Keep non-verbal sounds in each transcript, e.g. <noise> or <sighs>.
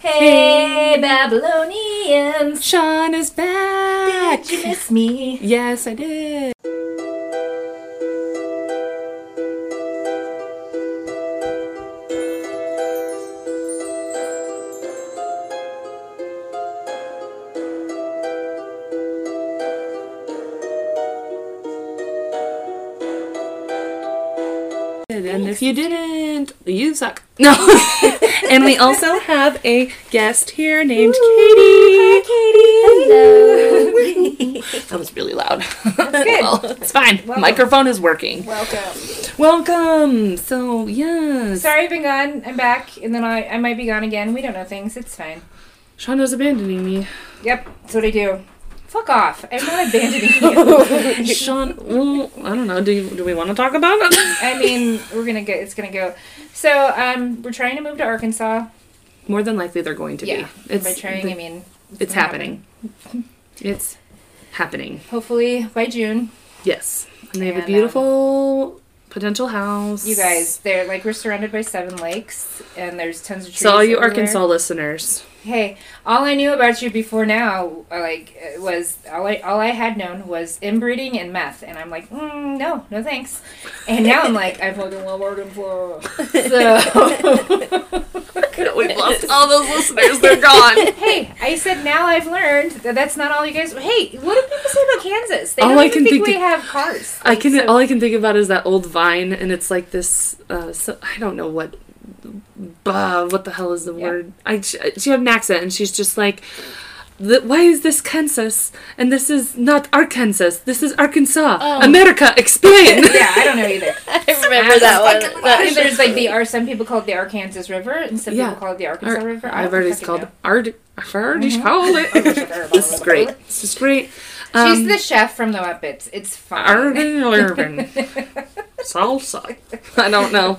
Hey, Babylonians! Sean is back. Did you miss me? Yes, I did. And if you didn't, you suck. No. <laughs> <laughs> and we <laughs> also have a guest here named Katie. Katie. Hello. <laughs> That was really loud. good. <laughs> well, it's fine. Welcome. Microphone is working. Welcome. Welcome. So yes, Sorry I've been gone. I'm back, and then I, I might be gone again. We don't know things. It's fine. Shauna's abandoning me. Yep, that's what I do. Fuck off. I'm not abandoning <laughs> you. Sean, well, I don't know. Do you, do we want to talk about it? I mean, we're gonna get. It's gonna go. So, um, we're trying to move to Arkansas. More than likely, they're going to Yeah. be. It's By trying, the- I mean it's gonna happening. It's happening. Hopefully by June. Yes, and they have And, a um, beautiful potential house. You guys, they're like we're surrounded by seven lakes, and there's tons of trees. So all you everywhere. Arkansas listeners, Hey, all I knew about you before now, uh, like, uh, was all I all I had known was inbreeding and meth, and I'm like, mm, no, no thanks. And now I'm like, I fucking love Arkansas. <laughs> So, we've lost all those listeners. They're gone. <laughs> hey, I said now I've learned that that's not all you guys. Hey, what do people say about Kansas? They All don't I even can think, think we have cars. I can. so- all I can think about is that old Vine, and it's like this. Uh, so, I don't know what. What the hell is the Yeah. word? I she, she had an accent, and she's just like, "Why is this Kansas? And this is not Arkansas. This is Arkansas. Oh. America, explain." <laughs> yeah, I don't know either. <laughs> I remember that one. I That- think there's like the Ar- some people call it the Arkansas River, and some Yeah. people call it the Arkansas Ar- River. I I've don't already called know. Ard. I've already Mhm. called it. <laughs> this is great. This is great. She's Um, the chef from the Muppets. It's fine. Salsa. I don't know.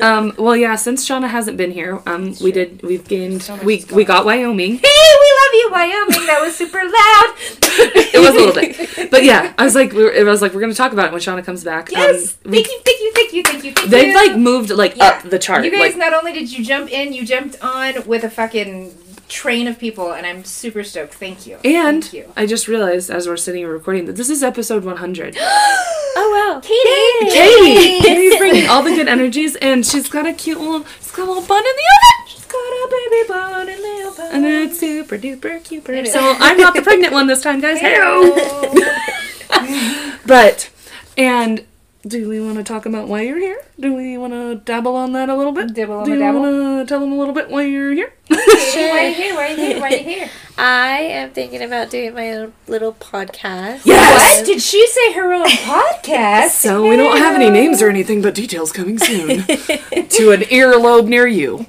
Um, well, yeah. Since Shauna hasn't been here, um, we did. We've gained. So we we got Wyoming. Hey, we love you, Wyoming. That was super loud. <laughs> it was a little bit, but yeah. I was like, we were, it was like we're gonna talk about it when Shauna comes back. Yes. Um, we, thank you, thank you, thank you, thank you, thank they've you. like moved like Yeah. up the chart. You guys, like, not only did you jump in, you jumped on with a fucking train of people, and I'm super stoked. Thank you. and Thank you. I just realized as we're sitting and recording that this is episode 100. <gasps> oh wow. Katie! Katie, Katie's bringing all the good <laughs> energies, and she's got a cute little, she's got a little bun in the oven. She's got a baby bun in the oven, And it's super duper cute. So I'm not the <laughs> pregnant one this time, guys. <laughs> But, and do we want to talk about why you're here? Do we want to dabble on that a little bit? Dibble on that dabble. do you dabble? want to tell them a little bit why you're here? <laughs> Why are you here? Why are you here? Why are you here? <laughs> I am thinking about doing my own little podcast. Yes! What? Did she say her own <laughs> podcast? So we don't have any names or anything, but details coming soon to an earlobe near you.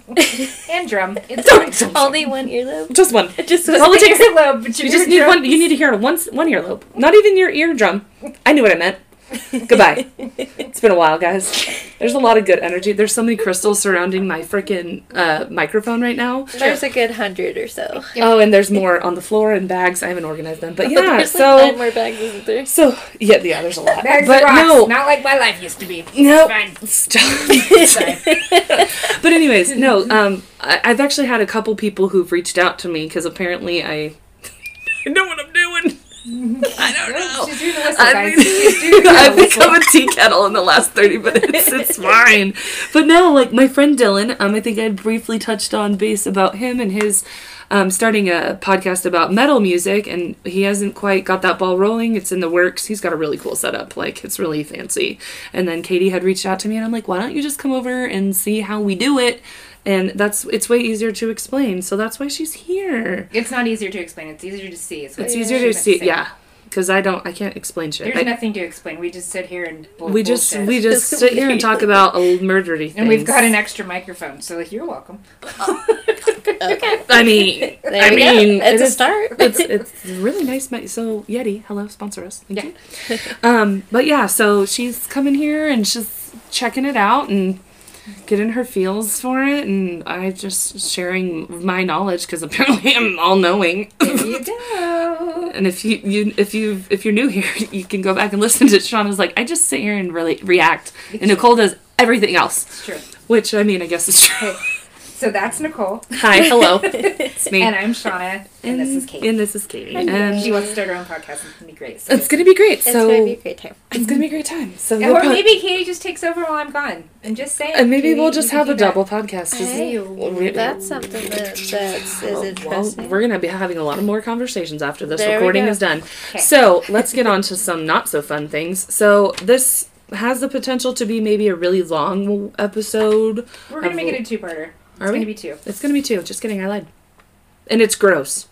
And drum. It's fine. Only one earlobe. Just one. Just All it takes- earlobe, but You just need one. You need to hear one one earlobe, not even your eardrum. I knew what I meant. <laughs> Goodbye. It's been a while, guys. There's a lot of good energy. There's so many crystals surrounding my freaking uh, microphone right now. There's a good hundred or so. Oh, and there's more on the floor and bags. I haven't organized them, but <laughs> yeah. There's like nine So, more bags, isn't there? so yeah, yeah. There's a lot. Bags but of rocks. no, Not like my life used to be. no. Fine. Stop. <laughs> But anyways, no. Um, I, I've actually had a couple people who've reached out to me because apparently I, I know what I'm doing. <laughs> I don't know. She's doing the whistle, I mean, She's doing the <laughs> I've become a tea kettle in the last 30 minutes. It's <laughs> fine. But no, like my friend Dylan, um, I think I briefly touched on base about him and his um, starting a podcast about metal music, and he hasn't quite got that ball rolling. It's in the works. He's got a really cool setup. Like, it's really fancy. And then Katie had reached out to me, and I'm like, why don't you just come over and see how we do it? And that's it's way easier to explain. So that's why she's here. It's not easier to explain. It's easier to see. It's, It's easier to see. say. Yeah. Because I don't, I can't explain shit. There's I- nothing to explain. We just sit here and bull- we just bullshit. we just <laughs> sit here and talk about a murdery things. and we've got an extra microphone, so like, you're welcome. <laughs> Okay. I mean, There I we go. mean, It's it a start. It's <laughs> it's really nice. mi- So Yeti, hello, sponsor us. Thank Yeah. you. Um, but yeah, so she's coming here and she's checking it out and getting her feels for it, and I just sharing my knowledge because apparently I'm all knowing. There you go. <laughs> And if you, you if you if you're new here, <laughs> you can go back and listen to Shauna's like I just sit here and really react, and Nicole does everything else, It's true. which I mean I guess is true. Hey, So that's Nicole, Hi, hello. <laughs> It's me. and I'm Shauna, and, this is Kate. And this is Katie. and And she wants to start her own podcast. It's gonna be great. So it's gonna be great. So It's so gonna be a great time. it's gonna be a great time. So And we'll or pro- maybe Katie just takes over while I'm gone. I'm just saying. and maybe we'll just have a do that. double podcast. Just Hey, we- that's something that that's is Well, interesting. we're gonna be having a lot of more conversations after this There we recording go. is done. Okay. So let's get on to some not so fun things. So this has the potential to be maybe a really long episode. We're gonna of- make it a two-parter. It's Are we? gonna be two. It's gonna be two. Just kidding. I lied. And it's gross.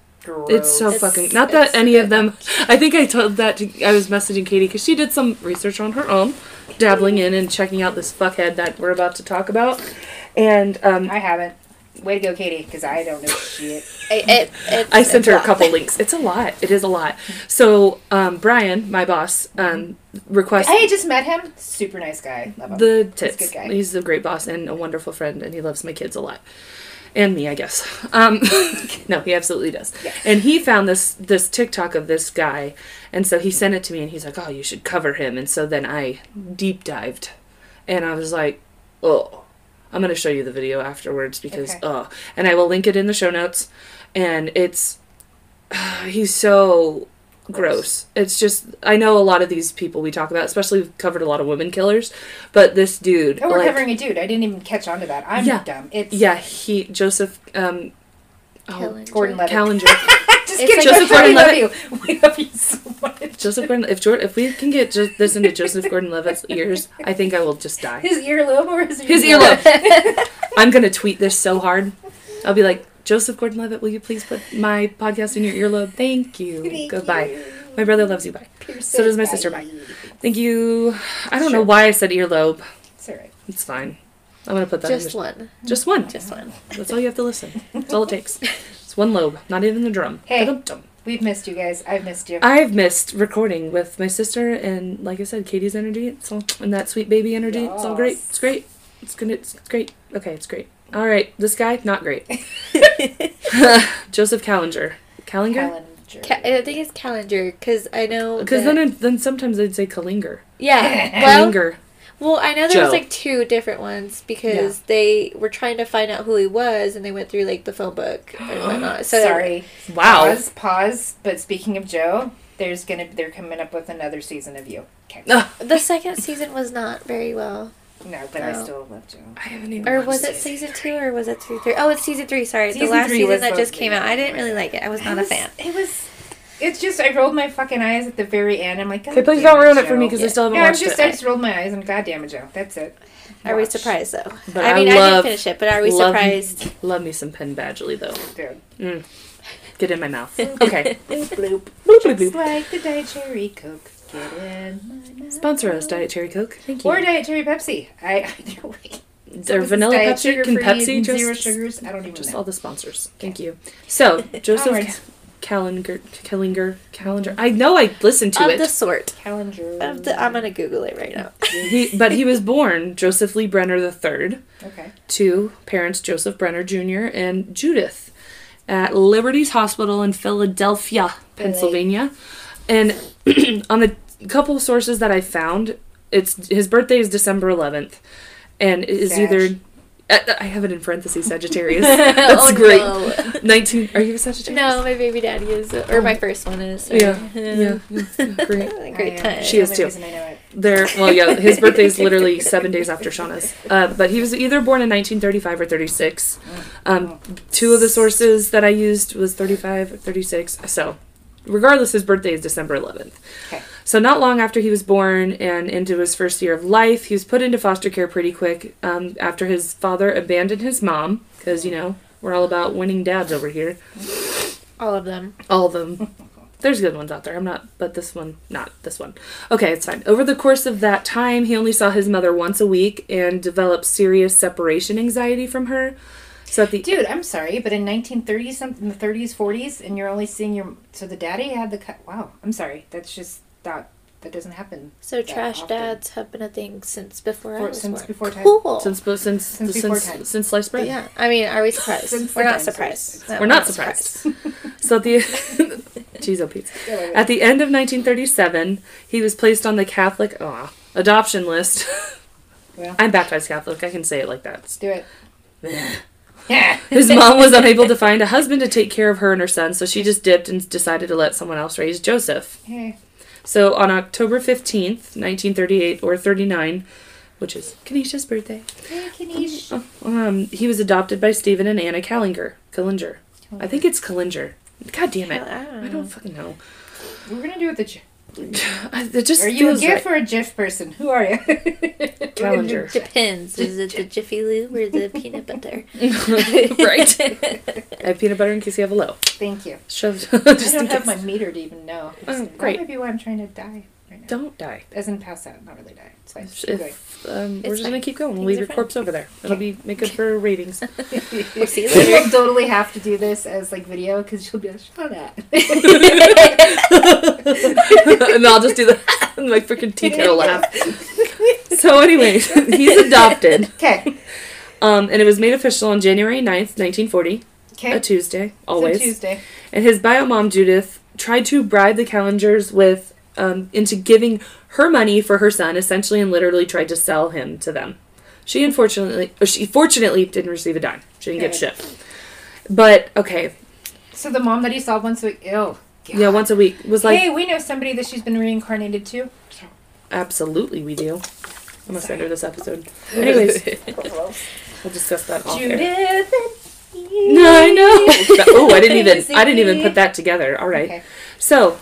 It's so It's- fucking. Not that it's any of them. I think I told that. To, I was messaging Katie because she did some research on her own, dabbling in and checking out this fuckhead that we're about to talk about. And um, I haven't. Way to go, Katie, because I don't know shit. <laughs> It, it, it's, I sent her a couple links. It's a lot. It is a lot. So um, Brian, my boss, um, requested I just met him. Super nice guy. Love him. the He's a tits. good guy. He's a great boss and a wonderful friend, and he loves my kids a lot, and me, I guess. <laughs> Um, <laughs> no, he absolutely does. Yes. And he found this this TikTok of this guy, and so he sent it to me, and he's like, "Oh, you should cover him." And so then I deep dived, and I was like, "Oh." I'm gonna show you the video afterwards because Okay. oh, and I will link it in the show notes. And it's <sighs> he's so gross. It's just I know a lot of these people we talk about, especially we've covered a lot of women killers, but this dude, Oh, we're like, covering a dude. I didn't even catch on to that. I'm Yeah. dumb. It's yeah, he Joseph um, oh, Gordon Levitt. Kallinger, <laughs> just like Joseph Gordon-Levitt. you. <laughs> We love you so much. Joseph Gordon. If George, if we can get just this into Joseph Gordon-Levitt's ears, I think I will just die. His earlobe or his His earlobe. <laughs> I'm gonna tweet this so hard. I'll be like, Joseph Gordon-Levitt, will you please put my podcast in your earlobe? Thank you. Thank Goodbye. you. My brother loves you. Bye. Pierce So does my says sister. Bye. Thank you. I don't know why I said earlobe. It's alright. It's fine. I'm gonna put that in. Just in. one. Just one. Just one. That's all you have to listen. That's all it takes. <laughs> It's one lobe, not even the drum. Hey. Dum-dum. We've missed you guys. I've missed you. I've missed recording with my sister and, like I said, Katie's energy. It's all and that sweet baby energy. It's all great. It's great. It's gonna. It's great. Okay, it's great. All right, this guy not great. <laughs> <laughs> Joseph Kallinger. Kallinger. Calendar. Ca- I think it's Calendar because I know. Because that- then, then sometimes they'd say Kallinger. yeah. <laughs> Well, Kallinger. Well, I know there Joe. was like two different ones because they were trying to find out who he was, and they went through like the phone book and <gasps> whatnot. So Sorry. Wow. Pause. Pause. But speaking of Joe, there's gonna they're coming up with another season of you. Okay. The second season was not very well. No, but I still love Joe. I haven't even. Or watched was it this. season two or was it season three? Oh, it's season three. Sorry, Season the last season that just came out. I didn't really like it. I was not a was- fan. It was. It's just I rolled my fucking eyes at the very end. I'm like, Okay, please "God don't damn ruin it for me Joe." because I still haven't Yeah, I'm just it. I just rolled my eyes and God damn it, Joe. That's it. Are we surprised though? But I I mean, I, didn't finish it, but are we love- surprised? Love me some Penn Badgley though. Dude. Mm. Get in my mouth. <laughs> Okay. Bloop bloop. Bloop, bloop, Just like the Diet Cherry Coke. Get in my mouth. Sponsor us, Diet Cherry Coke. Thank you. Or Diet Cherry Pepsi. I <laughs> either way. or vanilla Pepsi. Can Pepsi just zero sugars? I don't even know. just know. all the sponsors? Thank you. So <laughs> Joseph Onwards. Kallinger, Kallinger, Kallinger. I know I listened to Of it. the sort. Calendar. Of the, I'm gonna Google it right now. <laughs> He, but he was born Joseph Lee Brenner III Okay. to parents Joseph Brenner Jr. and Judith at Liberty's Hospital in Philadelphia, Pennsylvania. And <clears throat> on the couple sources that I found, it's his birthday is December 11th, and it is Sag. either. I I have it in parentheses <laughs> Sagittarius. That's oh, great. No. 19. Are you a Sagittarius? no, my baby daddy is, or my first one is. sorry. Yeah, yeah, yeah, <laughs> great. <laughs> Great time. She is too. I know it. There, well, yeah, his birthday is literally seven days after Shauna's. Uh, but he was either born in 1935 or 36. Um, two of the sources that I used was 35 or 36. So, regardless, his birthday is December 11th. Okay. So, not long after he was born and into his first year of life, he was put into foster care pretty quick um, after his father abandoned his mom. Because, you know, we're all about winning dads over here. All of them. All of them. There's good ones out there. I'm not, but this one, not this one. Okay, it's fine. Over the course of that time, he only saw his mother once a week and developed serious separation anxiety from her. So at the Dude, I'm sorry, but in 1930s, something, the 30s, 40s, and you're only seeing your. So the daddy had the cut. Wow, I'm sorry. That's just that that doesn't happen So trash often. dads have been a thing since before I For- was since born. before time. Cool. since since since Since since, before since, time. sliced bread. yeah, I mean, are we surprised? Since we're the not time, surprised. since- No, We're not surprised. <laughs> <laughs> So at the <laughs> Jeez, oh Pete. At the end of 1937, he was placed on the Catholic oh, adoption list. Well. I'm baptized Catholic. I can say it like that. Let's do it. His mom was unable to find a husband to take care of her and her son, so she just dipped and decided to let someone else raise Joseph. Hey. So on October 15th, 1938, or 39, which is Kenesha's birthday, Hey, Kanish. um, he was adopted by Stephen and Anna Kallinger. Kallinger. I think it's Kallinger. God damn it. I don't I don't fucking know. We're gonna do it the. J- <laughs> It just Are you a feels GIF right. or a GIF person? Who are you? <laughs> Kallinger. Depends. Is it the Jiffy Lube or the <laughs> peanut butter? right. I have peanut butter in case you have a low. Thank you. Shove. I just don't have my meter to even know. Oh, that great. might be why I'm trying to die right now. Don't die. As in pass out, not really die. It's fine. If, um, we're It's just gonna keep going. We'll Things leave your fine. corpse over there. It'll be <laughs> make good for ratings. <laughs> We'll see you We later. will totally have to do this as like video because she'll be like, shut up. <laughs> and I'll just do the my freaking tea kettle laugh. So, anyways, he's adopted, Okay. um, and it was made official on January 9th, 1940, Okay. a Tuesday, always. It's a Tuesday. And his bio mom Judith tried to bribe the Kallingers with um, into giving her money for her son, essentially, and literally tried to sell him to them. She unfortunately, or she fortunately didn't receive a dime. She didn't get shit. But okay, So the mom that he saw once a week. Ew. yeah, once a week was like hey, we know somebody that she's been reincarnated to. absolutely we do. I'm gonna send her this episode. Anyways, <laughs> <laughs> we'll discuss that off air. Judith. No, I know. <laughs> oh, I didn't even I didn't even put that together. All right. Okay. So,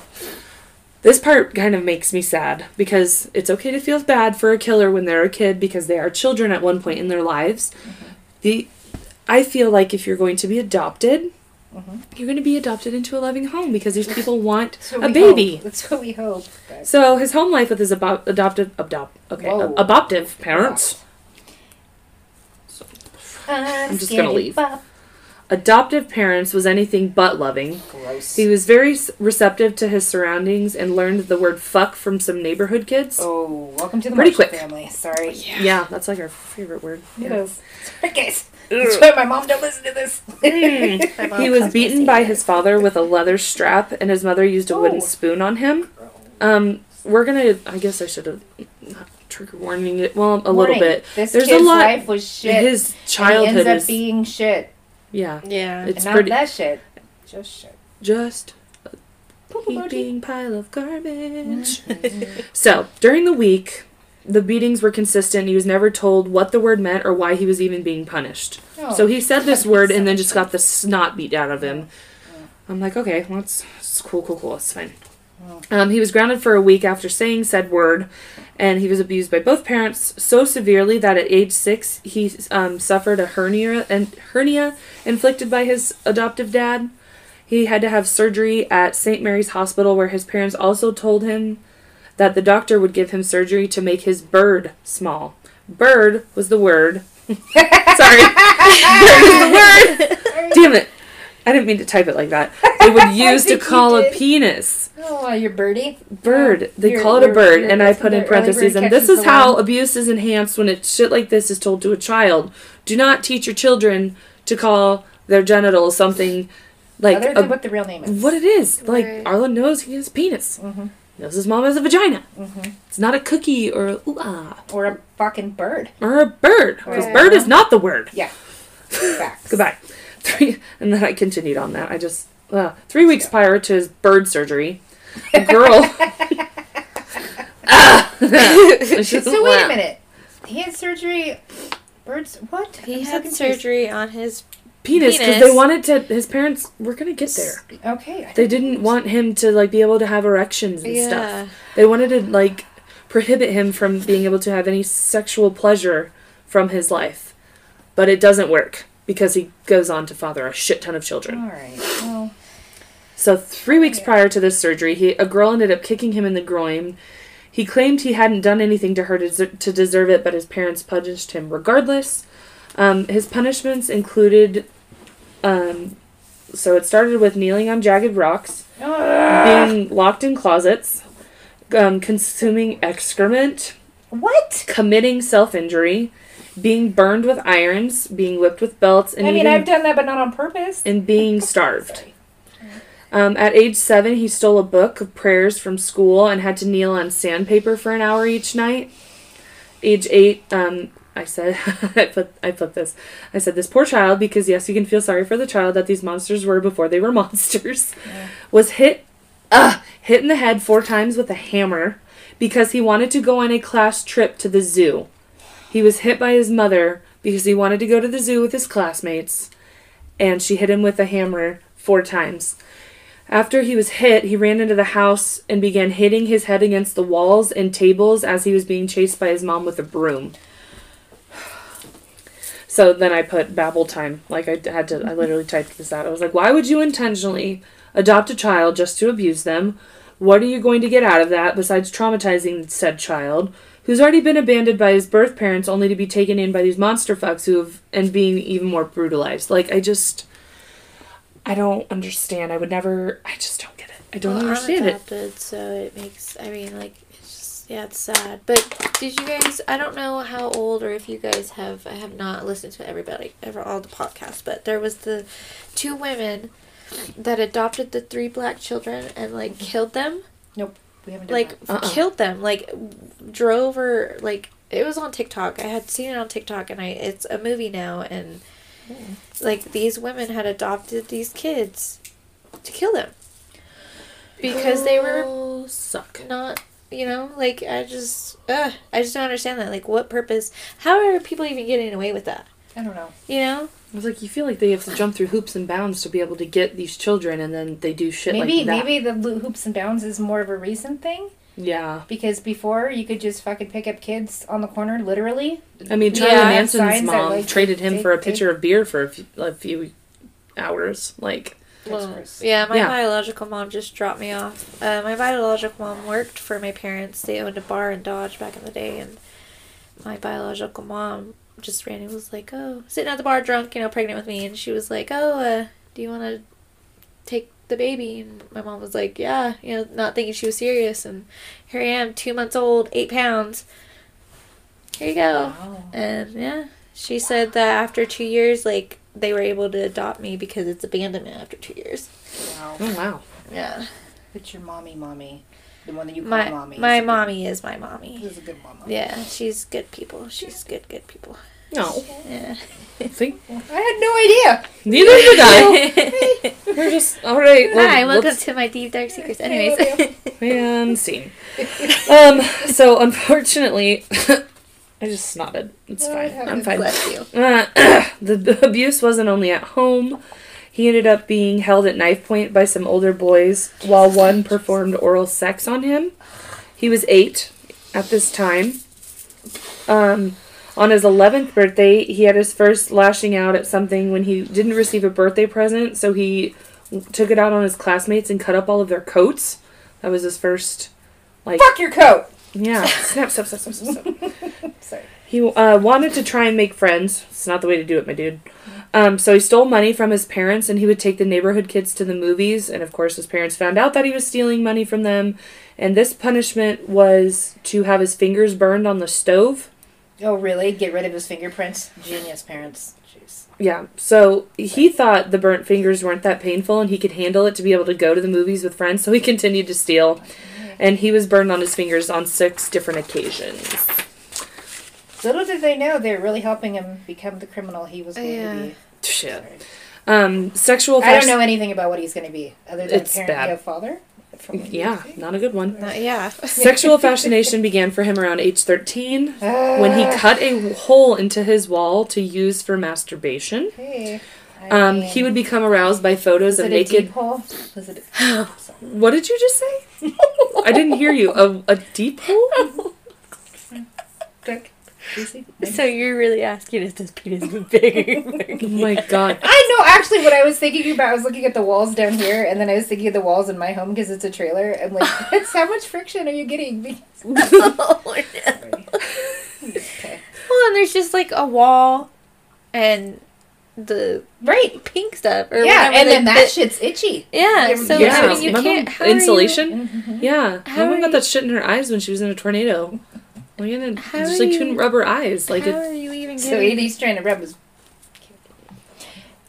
this part kind of makes me sad because it's okay to feel bad for a killer when they're a kid because they are children at one point in their lives. Mm-hmm. The I feel like if you're going to be adopted, Mhm. you're going to be adopted into a loving home because these people want a baby. hope. That's what we hope. guys. So his home life with his abo- adoptive adopt okay Whoa. adoptive parents. I'm just gonna leave. Adoptive parents was anything but loving. Gross. He was very receptive to his surroundings and learned the word fuck from some neighborhood kids. Oh, welcome to the Pretty Marshall quick. family. Sorry. Yeah, that's like our favorite word. Sorry, guys. That's why my mom don't listen to this. <laughs> My He was beaten by his father with a leather strap, and his mother used a wooden Oh. spoon on him. Um, we're gonna. I guess I should have trigger warning it. Well, a little bit. This There's a kid's lot- life was shit. His and he childhood ends up is. being shit. Yeah, Yeah. it's and not pretty. that shit. Just shit. Just Poop emoji. heaping pile of garbage. <laughs> <laughs> so during the week, the beatings were consistent. He was never told what the word meant or why he was even being punished. Oh. So he said this <laughs> word and then just got the snot beat out of him. I'm like, okay, well, it's, it's cool, cool, cool. It's fine. Um, he was grounded for a week after saying said word, and he was abused by both parents so severely that at age six he um, suffered a hernia and hernia inflicted by his adoptive dad. He had to have surgery at St. Mary's Hospital, where his parents also told him that the doctor would give him surgery to make his bird small. Bird was the word. <laughs> Sorry, <laughs> bird was the word. <laughs> Damn it! I didn't mean to type it like that. <laughs> They would use to call a penis Oh, your birdie. bird. They Your- call it a bird, and I put in parentheses. And this is how abuse is enhanced when it shit like this is told to a child. Do not teach your children to call their genitals something like Other a- what the real name is. what it is. Like Right. Arlen knows he has a penis. Mhm. Knows his mom has a vagina. Mhm. It's not a cookie or a ooh ah Or a fucking bird. or a bird because Right. bird is not the word. Yeah. <laughs> Facts. Goodbye. Three, and then I continued on that. I just uh, three weeks prior to his bird surgery, a girl. Ah! <laughs> <laughs> So wait a minute. He had surgery. Birds. What? He I'm had confused. surgery on his. Penis because they wanted to. His parents were gonna get there. Okay. They didn't want him to like be able to have erections and Yeah. stuff. They wanted to like prohibit him from being able to have any sexual pleasure from his life, but it doesn't work because he goes on to father a shit ton of children. All right. Well. So three weeks prior to this surgery, he a girl ended up kicking him in the groin. He claimed he hadn't done anything to her to, to deserve it, but his parents punished him regardless. Um, his punishments included, um, so it started with kneeling on jagged rocks, being locked in closets, um, consuming excrement, What? committing self injury, being burned with irons, being whipped with belts, and I mean, even I've done that, but not on purpose. and being <laughs> starved. Um, at age seven, he stole a book of prayers from school and had to kneel on sandpaper for an hour each night. Age eight, um, I said, <laughs> I put, I put this. I said, this poor child, because yes, you can feel sorry for the child that these monsters were before they were <laughs> monsters, Yeah. was hit, uh, hit in the head four times with a hammer because he wanted to go on a class trip to the zoo. He was hit by his mother because he wanted to go to the zoo with his classmates, and she hit him with a hammer four times. After he was hit, he ran into the house and began hitting his head against the walls and tables as he was being chased by his mom with a broom. <sighs> So then I put babble time. Like I had to, I literally typed this out. I was like, why would you intentionally adopt a child just to abuse them? What are you going to get out of that besides traumatizing said child, who's already been abandoned by his birth parents only to be taken in by these monster fucks who have, and being even more brutalized? Like, I just, I don't understand. I would never, I just don't get it. I don't Well, understand I'm it. so it makes. I mean, like, it's just yeah, it's sad. But did you guys? I don't know how old or if you guys have. I have not listened to everybody, ever all the podcasts, but there was the two women that adopted the three black children and like mm-hmm. killed them, We haven't like. Uh-uh. killed them, like drove or like it was on TikTok. I had seen it on TikTok, and I it's a movie now, and like these women had adopted these kids to kill them because they were Oh, suck. not you know like i just uh, i just don't understand that like what purpose how are people even getting away with that I don't know. you know I was like, you feel like they have to jump through hoops and bounds to be able to get these children, and then they do shit Maybe like that. maybe the hoops and bounds is more of a recent thing Yeah. because before you could just fucking pick up kids on the corner, literally. I mean, Charlie Yeah. Manson's mom like, traded him take- for a take- pitcher of beer for a few, a few hours. Like, Well, yeah my Yeah. biological mom just dropped me off uh, my biological mom worked for my parents they owned a bar in dodge back in the day and my biological mom just randomly was like oh sitting at the bar drunk you know pregnant with me and she was like oh uh, do you want to take the baby and my mom was like yeah you know not thinking she was serious and here i am two months old eight pounds here you go Wow. And yeah, she said that after two years, like they were able to adopt me because it's abandonment after two years. Wow. oh wow. Yeah, It's your mommy, mommy, the one that you call my mommy. my is a good- mommy is my mommy. Is a good mama. Yeah, she's good people. She's good good people. No. Yeah. See? I had no idea. Neither did I. <laughs> We're just all right. Well, Hi, welcome let's- to my deep dark secrets. Okay, Anyways, <laughs> and scene. <laughs> Um. So unfortunately, I just snotted. It's What fine. I'm fine. bless you. Uh, <clears throat> the abuse wasn't only at home. He ended up being held at knife point by some older boys while one performed oral sex on him. He was eight at this time. Um, on his 11th birthday, he had his first lashing out at something when he didn't receive a birthday present, so he took it out on his classmates and cut up all of their coats. That was his first, like, Fuck your coat. yeah, snap, snap, snap, snap, snap. <laughs> Sorry. He uh, wanted to try and make friends. It's not the way to do it, my dude. Um, so he stole money from his parents and he would take the neighborhood kids to the movies. And of course, his parents found out that he was stealing money from them. And this punishment was to have his fingers burned on the stove. Oh, really? Get rid of his fingerprints? Genius parents. Jeez. Yeah. So he thought the burnt fingers weren't that painful and he could handle it to be able to go to the movies with friends. So he <laughs> continued to steal. And he was burned on his fingers on six different occasions. Little did they know they were really helping him become the criminal he was going Yeah. to be. Shit. Um, sexual. I don't know anything about what he's going to be, other than It's apparently bad. a father. From Yeah, not a good one. Uh, yeah. <laughs> Sexual fascination began for him around age 13 Ah, when he cut a hole into his wall to use for masturbation. Hey. Um, mean, he would become aroused by photos of a naked. deep hole? Was it? <sighs> What did you just say? I didn't hear you. A, a deep hole? <laughs> Quick. Easy. So you're really asking if this penis is bigger? <laughs> Oh my god. <laughs> I know. Actually, what I was thinking about, I was looking at the walls down here, and then I was thinking of the walls in my home because it's a trailer. I'm like, <laughs> it's how much friction are you getting? Because- oh, no. Okay. Well, and there's just like a wall, and the Right. pink stuff. Or yeah, whatever and then that put- shit's itchy. Yeah, Yeah, so yeah. I mean, you My can't. mom- how are you- insulation? Mhm. Yeah. How My mom got you- that shit in her eyes when she was in a tornado. Like, and How just like you- couldn't rub her eyes. Like how are you even So getting? he's trying to rub his.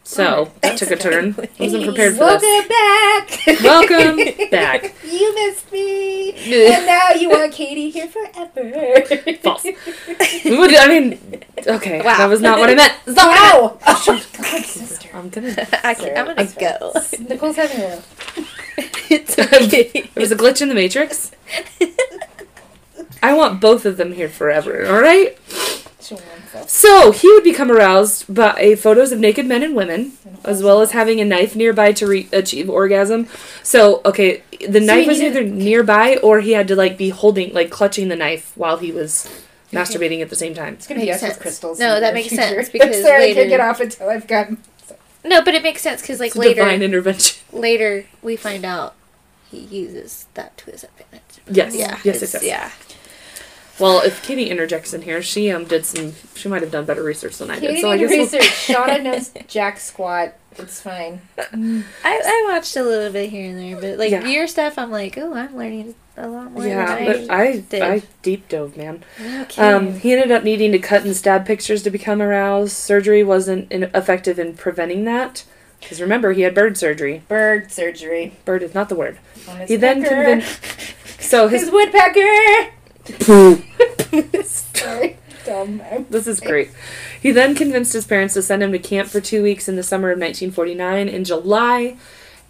so that took a turn. Wasn't prepared for Welcome this. back. <laughs> Welcome back. You missed me, <laughs> and now you want Katie here forever. False. I mean, Okay, Wow. that was not what I meant. That's not what I meant. Oh, Ow! sister. <laughs> I'm gonna. I can, I'm gonna go. Nicole's having a it's okay. It was a glitch in the matrix. I want both of them here forever. All right. she wants us. So he would become aroused by eh, photos of naked men and women, as well as having a knife nearby to re- achieve orgasm. So okay, the knife was needed- either nearby or he had to like be holding, like clutching the knife while he was masturbating at the same time. It's gonna be Makes us with crystals. No, that makes future. sense, <laughs> because Sorry, I later- can't get off until I've gotten. No, but it makes sense because like It's a divine later, intervention. <laughs> later we find out he uses that to his advantage. Yes. Yeah. Yes. Yes. it's- yes. Yeah. Well, if Katie interjects in here, she um did some. She might have done better research than I did. Katie So I did guess we'll- research. <laughs> Shauna knows jack squat. It's fine. I, I watched a little bit here and there, but like Yeah. your stuff, I'm like, oh, I'm learning a lot more. yeah, than but I did. I deep dove, man. Okay. Um, he ended up needing to cut and stab pictures to become aroused. Surgery wasn't in- effective in preventing that. Because remember, he had bird surgery. Bird surgery. Bird is not the word. on his He then convinced. <laughs> So his his. woodpecker. Sorry, <laughs> dumb. this is great. He then convinced his parents to send him to camp for two weeks in the summer of 1949. In July,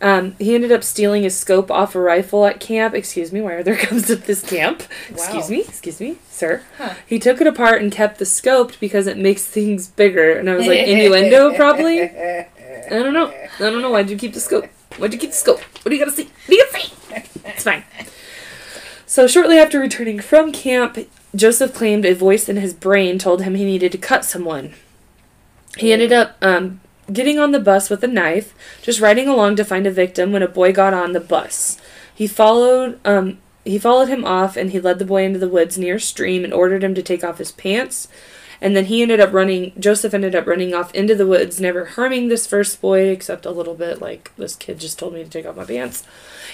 um, he ended up stealing his scope off a rifle at camp. Excuse me, why are there <laughs> guns at this camp? Excuse me, excuse me, sir. Huh. He took it apart and kept the scoped because it makes things bigger. And I was like, innuendo, probably. I don't know. I don't know. Why'd you keep the scope? Why'd you keep the scope? What do you gotta see? What do you gotta see? It's fine. So shortly after returning from camp, Joseph claimed a voice in his brain told him he needed to cut someone. He ended up um, getting on the bus with a knife, just riding along to find a victim when a boy got on the bus. He followed um, he followed him off and he led the boy into the woods near a stream and ordered him to take off his pants. And then he ended up running Joseph ended up running off into the woods, never harming this first boy except a little bit like this kid just told me to take off my pants.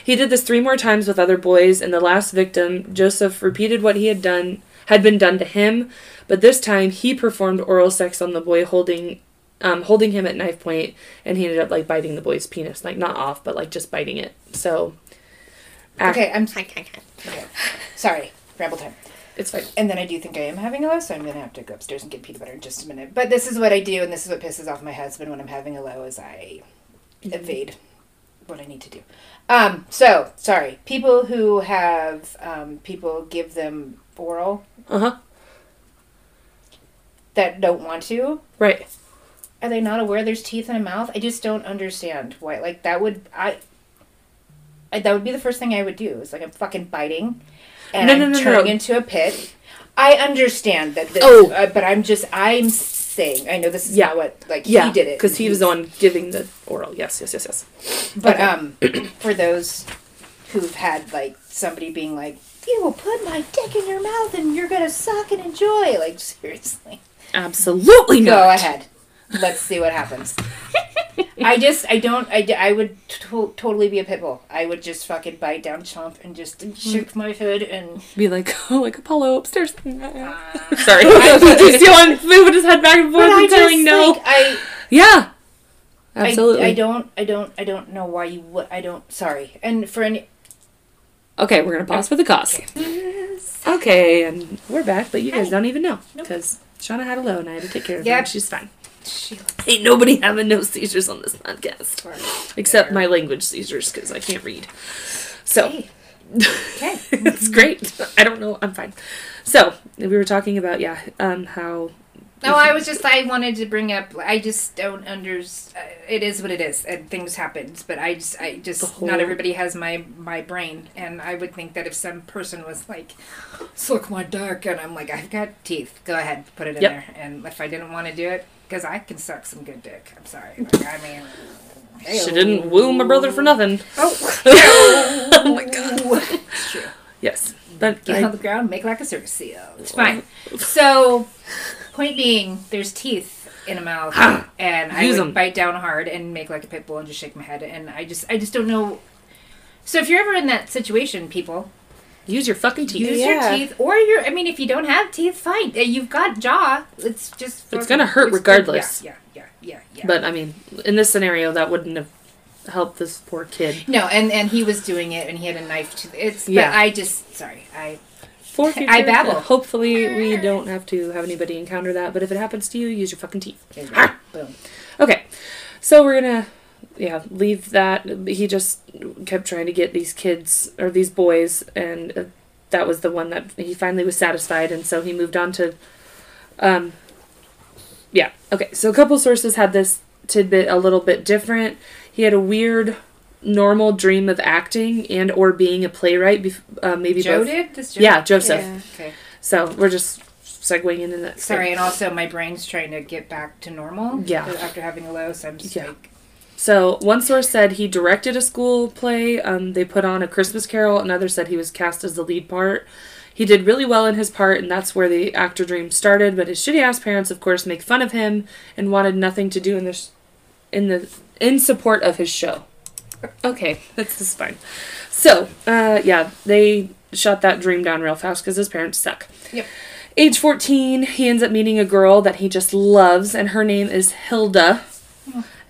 He did this three more times with other boys, and the last victim, Joseph repeated what he had done had been done to him, but this time he performed oral sex on the boy holding um, holding him at knife point, and he ended up like biting the boy's penis, like not off, but like just biting it. So, ac- Okay, I'm okay. <laughs> sorry. Ramble time. It's fine. And then I do think I am having a low, so I'm gonna have to go upstairs and get peanut butter in just a minute. But this is what I do, and this is what pisses off my husband when I'm having a low, is I evade what I need to do. Um, so sorry, people who have um, people give them oral Uh huh. that don't want to. Right. Are they not aware there's teeth in a mouth? I just don't understand why. Like that would I. I that would be the first thing I would do. Is like I'm fucking biting, and No, I'm no, no, turning no. into a pit. I understand that. This, Oh. uh, but I'm just I'm saying. I know this is Yeah. not what like Yeah. he did it because he was the one giving the oral. Yes. Yes. Yes. Yes. But Okay. um, <clears throat> for those who've had like somebody being like, "You will put my dick in your mouth and you're gonna suck and enjoy," like <laughs> seriously. Absolutely not. Go ahead. Let's see what happens. <laughs> I just, I don't, I, I would to- totally be a pit bull. I would just fucking bite down, chomp, and just shake my head and. Be like, <laughs> oh, like Apollo upstairs. <laughs> Uh, sorry. <laughs> I- you see moving his head back and forth I and just, telling no. like, I, yeah. Absolutely. I, don't, I don't, I don't know why you would. I don't. Sorry. And for any. Okay, we're gonna pause for the cost. Okay, and we're back, but you guys Hi. don't even know Nope. because Shauna had a low and I had to take care of her. Yep. and She's fine. Ain't nobody having no seizures on this podcast except my language seizures because I can't read. So Hey. <laughs> Okay. it's great. I don't know. I'm fine. So we were talking about yeah, um, how. No, I was just I wanted to bring up. I just don't under. It is what it is, and things happen. But I just, I just whole- not everybody has my my brain, and I would think that if some person was like, "Suck my dick," and I'm like, "I've got teeth. Go ahead, put it in Yep. there." And if I didn't want to do it, because I can suck some good dick. I'm sorry. Like, I mean, She didn't woo my brother for nothing. Oh, <laughs> oh my god. it's true. Yes, but Get I- on the ground, make like a circus seal. It's fine. So, point being, there's teeth in a mouth, and I Use would 'em. bite down hard and make like a pit bull and just shake my head, and I just, I just don't know. So, if you're ever in that situation, people use your fucking teeth. use Yeah. your teeth, or your, I mean, if you don't have teeth, fine. Uh, You've got jaw. It's just. It's gonna hurt it's- regardless. Yeah, yeah, yeah, yeah. yeah. But I mean, in this scenario, that wouldn't have helped this poor kid. no, and and he was doing it, and he had a knife to. It's. Yeah. But I just, sorry, I. for future. I babble. Hopefully, we don't have to have anybody encounter that. But if it happens to you, use your fucking teeth. There you. Boom. Okay, so we're gonna, yeah, leave that. He just kept trying to get these kids or these boys, and uh, that was the one that he finally was satisfied, and so he moved on to, um, yeah, okay. So a couple sources had this tidbit a little bit different. He had a weird, normal dream of acting and or being a playwright. Bef- uh, maybe Joe both. did this. Joe? Yeah, Joseph. Yeah. Okay. So we're just segueing into that. Sorry, and also my brain's trying to get back to normal. Yeah. After having a low, so I'm just Yeah. like, So one source said he directed a school play. Um, they put on a Christmas Carol. Another said he was cast as the lead part. He did really well in his part, and that's where the actor dream started. But his shitty ass parents, of course, make fun of him and wanted nothing to do in this, in the in support of his show. Okay, that's <laughs> this is fine. So, uh, yeah, they shut that dream down real fast because his parents suck. Yep. Age 14, he ends up meeting a girl that he just loves, and her name is Hilda.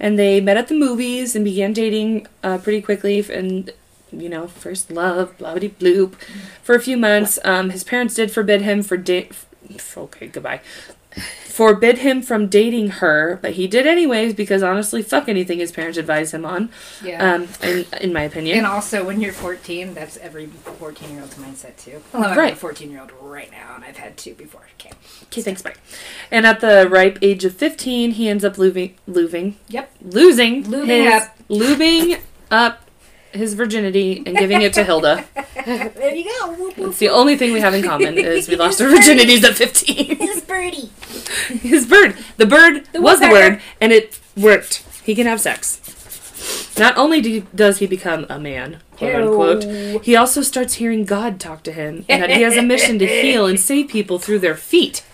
And they met at the movies and began dating uh, pretty quickly. And, you know, first love, blah blah bloop. For a few months, um, his parents did forbid him for date. Okay, goodbye. Forbid him from dating her, but he did anyways because honestly, fuck anything his parents advise him on. yeah. Um, in in my opinion. and also, when you're 14, that's every 14 year old's mindset too. Well, I'm Right. a 14 year old right now, and I've had two before. Okay. Okay, thanks, bye. And at the ripe age of 15, he ends up losing, losing, Yep. losing, Lubing his, up. lubing up his virginity and giving it to Hilda. <laughs> there you go. Whoop, whoop. It's the only thing we have in <laughs> common is we lost our virginities at 15. <laughs> His birdie. his bird. The bird The was the word, and it worked. He can have sex. Not only do, does he become a man, quote unquote, he also starts hearing God talk to him, and that he has a mission to heal and save people through their feet.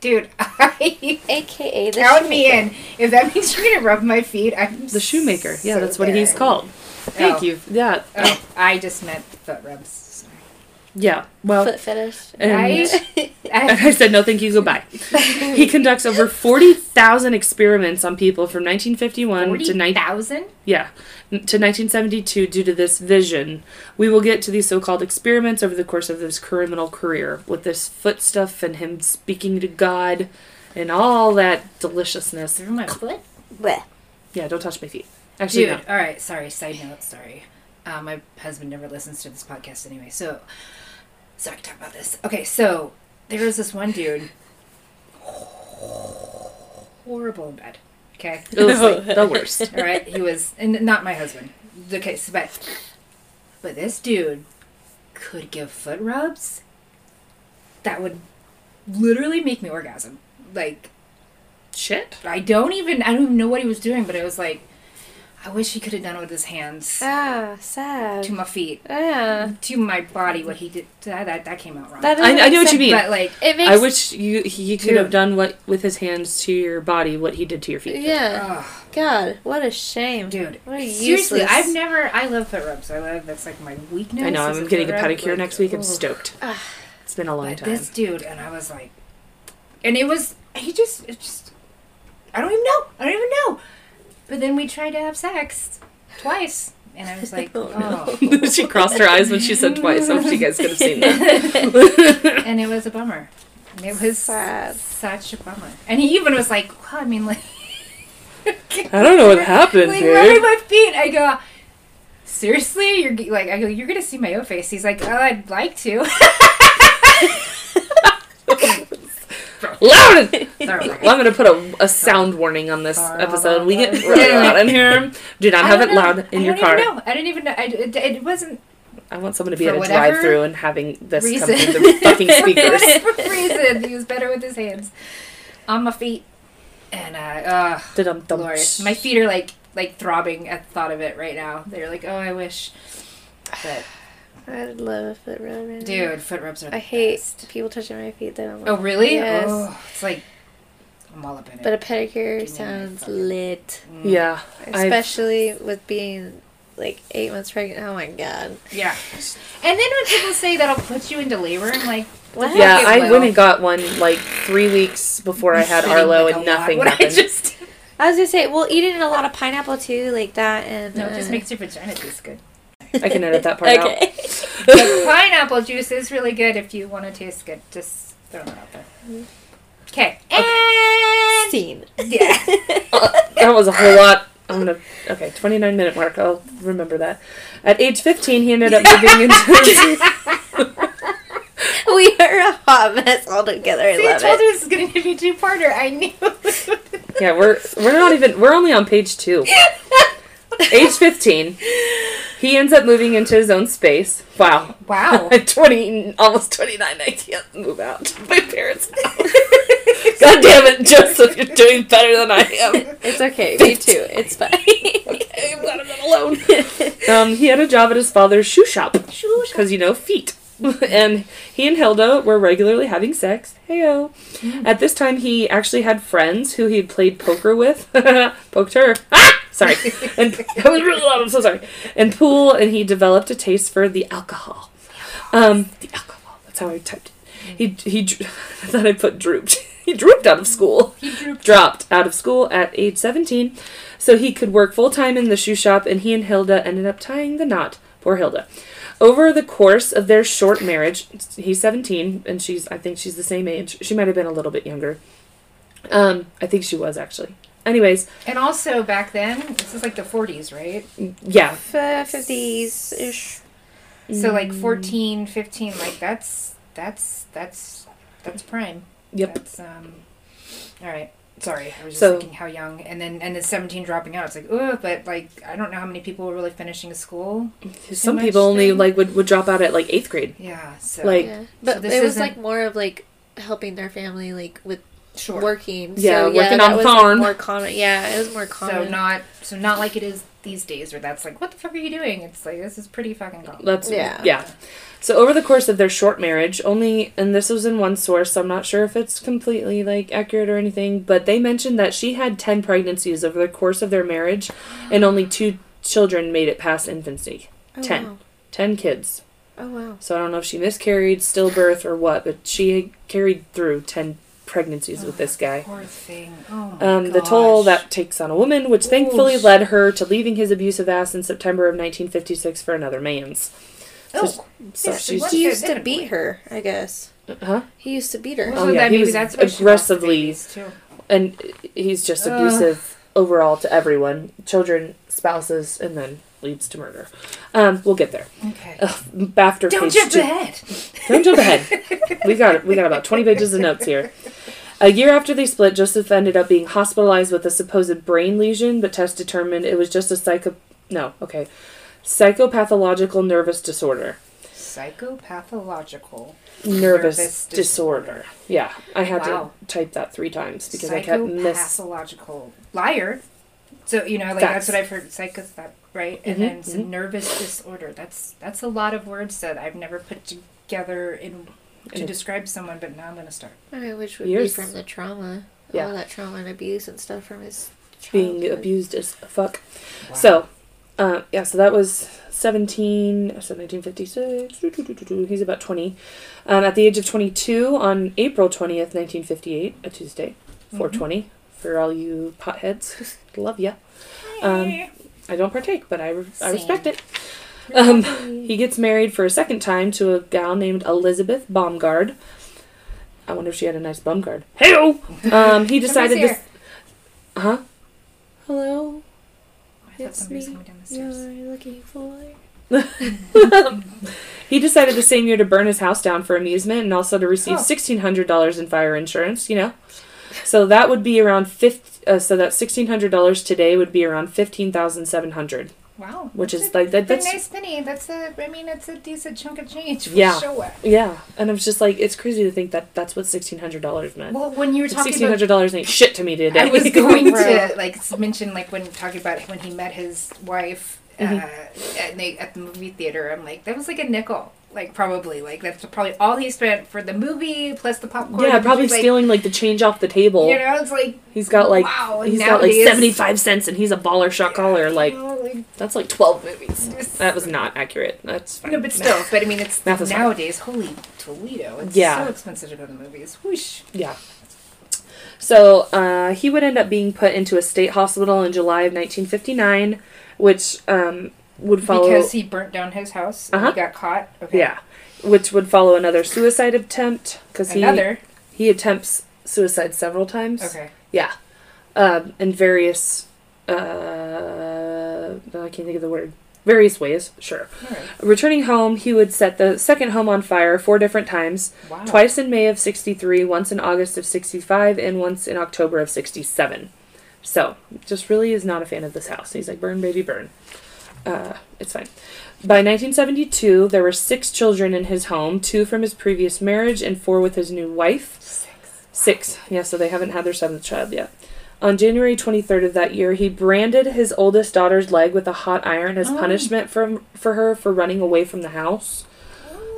Dude, I. AKA the Count me shoemaker. in. If that means you're gonna rub my feet, I'm The shoemaker. Yeah, so that's what he's called. Thank Oh. you. Yeah. Oh, I just meant foot rubs. Sorry. Yeah. Well, Foot fetish. and I, <laughs> <laughs> I said no, thank you, goodbye. he <laughs> conducts over forty thousand experiments on people from 1951 to Forty 19. thousand. Yeah, to 1972 due to this vision. We will get to these so-called experiments over the course of this criminal career with this foot stuff and him speaking to God and all that deliciousness. Through my foot. Blech. Yeah, don't touch my feet. Actually, Dude, no. all right. Sorry. Side note. Sorry. Uh, my husband never listens to this podcast anyway, so so I can talk about this. Okay, so there was this one dude, horrible in bed. Okay. <laughs> It was like the worst. <laughs> All right, he was, and not my husband. Okay, so but, but this dude could give foot rubs that would literally make me orgasm. Like Shit. I don't even, I don't even know what he was doing, but it was like, I wish he could have done it with his hands Ah, sad. to my feet, Yeah. to my body. What he did, that that, that came out wrong. That I, I know what you mean. but like, It makes I wish you he could have done what with his hands to your body what he did to your feet. Yeah. oh, God, what a shame. dude, What a seriously, useless- I've never. I love foot rubs. I love that's like my weakness. I know. I'm getting a pedicure like, next week. I'm oh. stoked. Ah. It's been a long But time. this dude, and I was like, and it was he just it just I don't even know. I don't even know. But then we tried to have sex twice, and I was <laughs> like, Oh, oh, <laughs> she crossed her eyes when she said twice. I wish you guys could have seen that. <laughs> and it was a bummer. It was Sad. such a bummer. And he even was like, well, I mean, like, I don't know what happened, like dude. rubbing my feet. I go. Seriously, you're like I go. You're gonna see my O face. He's like, oh, I'd like to. Loud. Well, I'm gonna put a, a sound warning on this Sorry. episode. We get Anyway. <laughs> really loud in here. Do not have don't it know. loud in I your don't car. Even know. I didn't even know. I, it, it wasn't I want someone to be For at a drive-through and having this come through the fucking <laughs> For speakers. whatever reason, he was better with his hands on my feet, and uh, uh Dum dum. glorious. My feet are like like throbbing at the thought of it right now. They're like, oh, I wish. But I'd love a foot rub. right now. dude, foot rubs are. The I hate best. people touching my feet. They don't. Oh really? Yes. Oh, it's like I'm all up in it. But a pedicure Give me my sounds lit, Mm, Yeah. I've- especially with being like eight months pregnant. Oh my god. yeah. And then when people say that'll put you into labor, I'm like, What? Yeah, I will. went and got one like three weeks before I had Arlo like and a lot nothing when I happened. just I was gonna say, well, eating a lot of pineapple too, like that, and no, it just uh, makes your vagina taste good. I can edit that part <laughs> out. <laughs> Okay. But pineapple juice is really good if you want to taste good. Just throw that out there. Okay. And Scene. yeah. <laughs> that was a whole lot. I'm gonna okay, 29 minute mark. I'll remember that. At age 15, he ended up moving into. we are a hot mess all together. I See, I love told it. you this is going to be two parter. I knew. yeah, we're we're not even. We're only on page two. Age 15, he ends up moving into his own space. Wow. wow. At <laughs> 20, almost 29, I can't move out my parents' house. <laughs> God damn it, Joseph, you're doing better than I am. It's okay. Me too. It's fine. Okay, I'm glad I'm not alone. Um, he had a job at his father's shoe shop because you know feet. <laughs> and he and Hilda were regularly having sex. Heyo. At this time, he actually had friends who he had played poker with. <laughs> Poked her. Ah! Sorry. <laughs> And that was really loud. I'm so sorry. And pool, and he developed a taste for the alcohol. Um, the alcohol. That's how I typed it. He he. I thought I put drooped. he drooped out of school He drooped. dropped out of school at age 17 so he could work full time in the shoe shop and he and Hilda ended up tying the knot. Poor Hilda. Over the course of their short marriage, he's 17 and she's I think she's the same age. She might have been a little bit younger. Um I think she was actually. Anyways, And also back then, this is like the 40s, right? yeah. Fifties ish. So like Mm. 14, 15, like that's that's that's that's prime. Yep. That's um. All right. Sorry, I was just So- thinking how young, and then and then 17 dropping out. It's like, oh, but like I don't know how many people were really finishing school. Some people only thing. like would, would drop out at like 8th grade. Yeah. So Like- Yeah, but this it was like more of like helping their family like with sure. working. Yeah, so, working on the farm. Like, more common. Yeah, it was more common. So not so not like it is these days where that's like, what the fuck are you doing? It's like this is pretty fucking common. That's Yeah. yeah. So over the course of their short marriage, only and this was in one source, so I'm not sure if it's completely like accurate or anything, but they mentioned that she had 10 pregnancies over the course of their marriage and only two children made it past infancy. oh, 10. Wow. 10 kids. Oh wow. So I don't know if she miscarried, stillbirth or what, but she carried through 10 pregnancies with this guy. Poor thing. Oh my Um, the toll that takes on a woman, which thankfully led her to leaving his abusive ass in September of 1956 for another man's. Oh, So Yeah, she's? He used to beat her. I guess huh? he used to beat her. well, Oh, yeah, that he maybe was that's why she lost the aggressively- too. and he's just Ugh. abusive overall to everyone children spouses and then leads to murder um we'll get there Okay. Ugh, after Don't page jump two- ahead. don't jump ahead <laughs> we got we got about 20 pages of notes here a year after they split joseph ended up being hospitalized with a supposed brain lesion but tests determined it was just a psycho no okay psychopathological nervous disorder Psychopathological. nervous, Nervous disorder. yeah i had Wow. to type that three times because i kept miss Psychopathological liar. So you know, like Facts. that's what I've heard. Psychopath, right? And Mhm, then mhm. nervous disorder. That's that's a lot of words that I've never put together in to describe someone. But now I'm gonna start. Okay, which would Years. be from the trauma. Yeah. All that trauma and abuse and stuff from his being abused as fuck Wow. So, uh, yeah, so that was 17, so 1956. doo, doo, doo, doo, doo, He's about 20. Um, at the age of 22, on April 20th, 1958, a Tuesday, 420, for all you potheads. <laughs> Love ya. Um, I don't partake, but I, re- I respect it. Um, he gets married for a second time to a gal named Elizabeth Baumgard. I wonder if she had a nice bum guard. Hey Um, he decided Somebody's this. Huh? Hello? I thought It's somebody was me. coming down the stairs. You're looking for. <laughs> He decided the same year to burn his house down for amusement and also to receive Oh. sixteen hundred dollars in fire insurance. You know, so that would be around fifth. Uh, so that sixteen hundred dollars today would be around fifteen thousand seven hundred. Wow. Which is a like- that- that's- nice penny. That's a. I mean, it's a decent chunk of change. For Yeah. Sure. Yeah, and I was just like, it's crazy to think that that's what sixteen hundred dollars meant. Well, when you were talking Sixteen about hundred dollars ain't shit to me today. I was <laughs> going to like mention like when talking about when he met his wife uh, Mm-hmm. at, the, at the movie theater. I'm like that was like a nickel, like probably like that's probably all he spent for the movie plus the popcorn. yeah, probably like, stealing like the change off the table. You know, it's like He's got like wow. he's got like seventy five cents, and he's a baller shot caller. Like you know, like, that's like twelve movies. just- That was not accurate. That's fine. no, but still, but I mean, it's is fine. nowadays. Holy Toledo! It's Yeah. so expensive to go to the movies. Whoosh. Yeah. So uh, he would end up being put into a state hospital in July of 1959, which um, would follow. Because he burnt down his house Uh-huh. he got caught. Okay. yeah, which would follow another suicide attempt because he he attempts suicide several times. Okay. Yeah, um, in various. Uh, I can't think of the word. Various ways, sure. Right. Returning home, he would set the second home on fire four different times. Wow. Twice in May of 63, once in August of 65, and once in October of 67. So, just really is not a fan of this house. He's like, burn, baby, burn. Uh, it's fine. By 1972, there were six children in his home two from his previous marriage and four with his new wife. Six. Six. Yeah, so they haven't had their seventh child yet. On January 23rd of that year, he branded his oldest daughter's leg with a hot iron as Oh. punishment from, for her for running away from the house.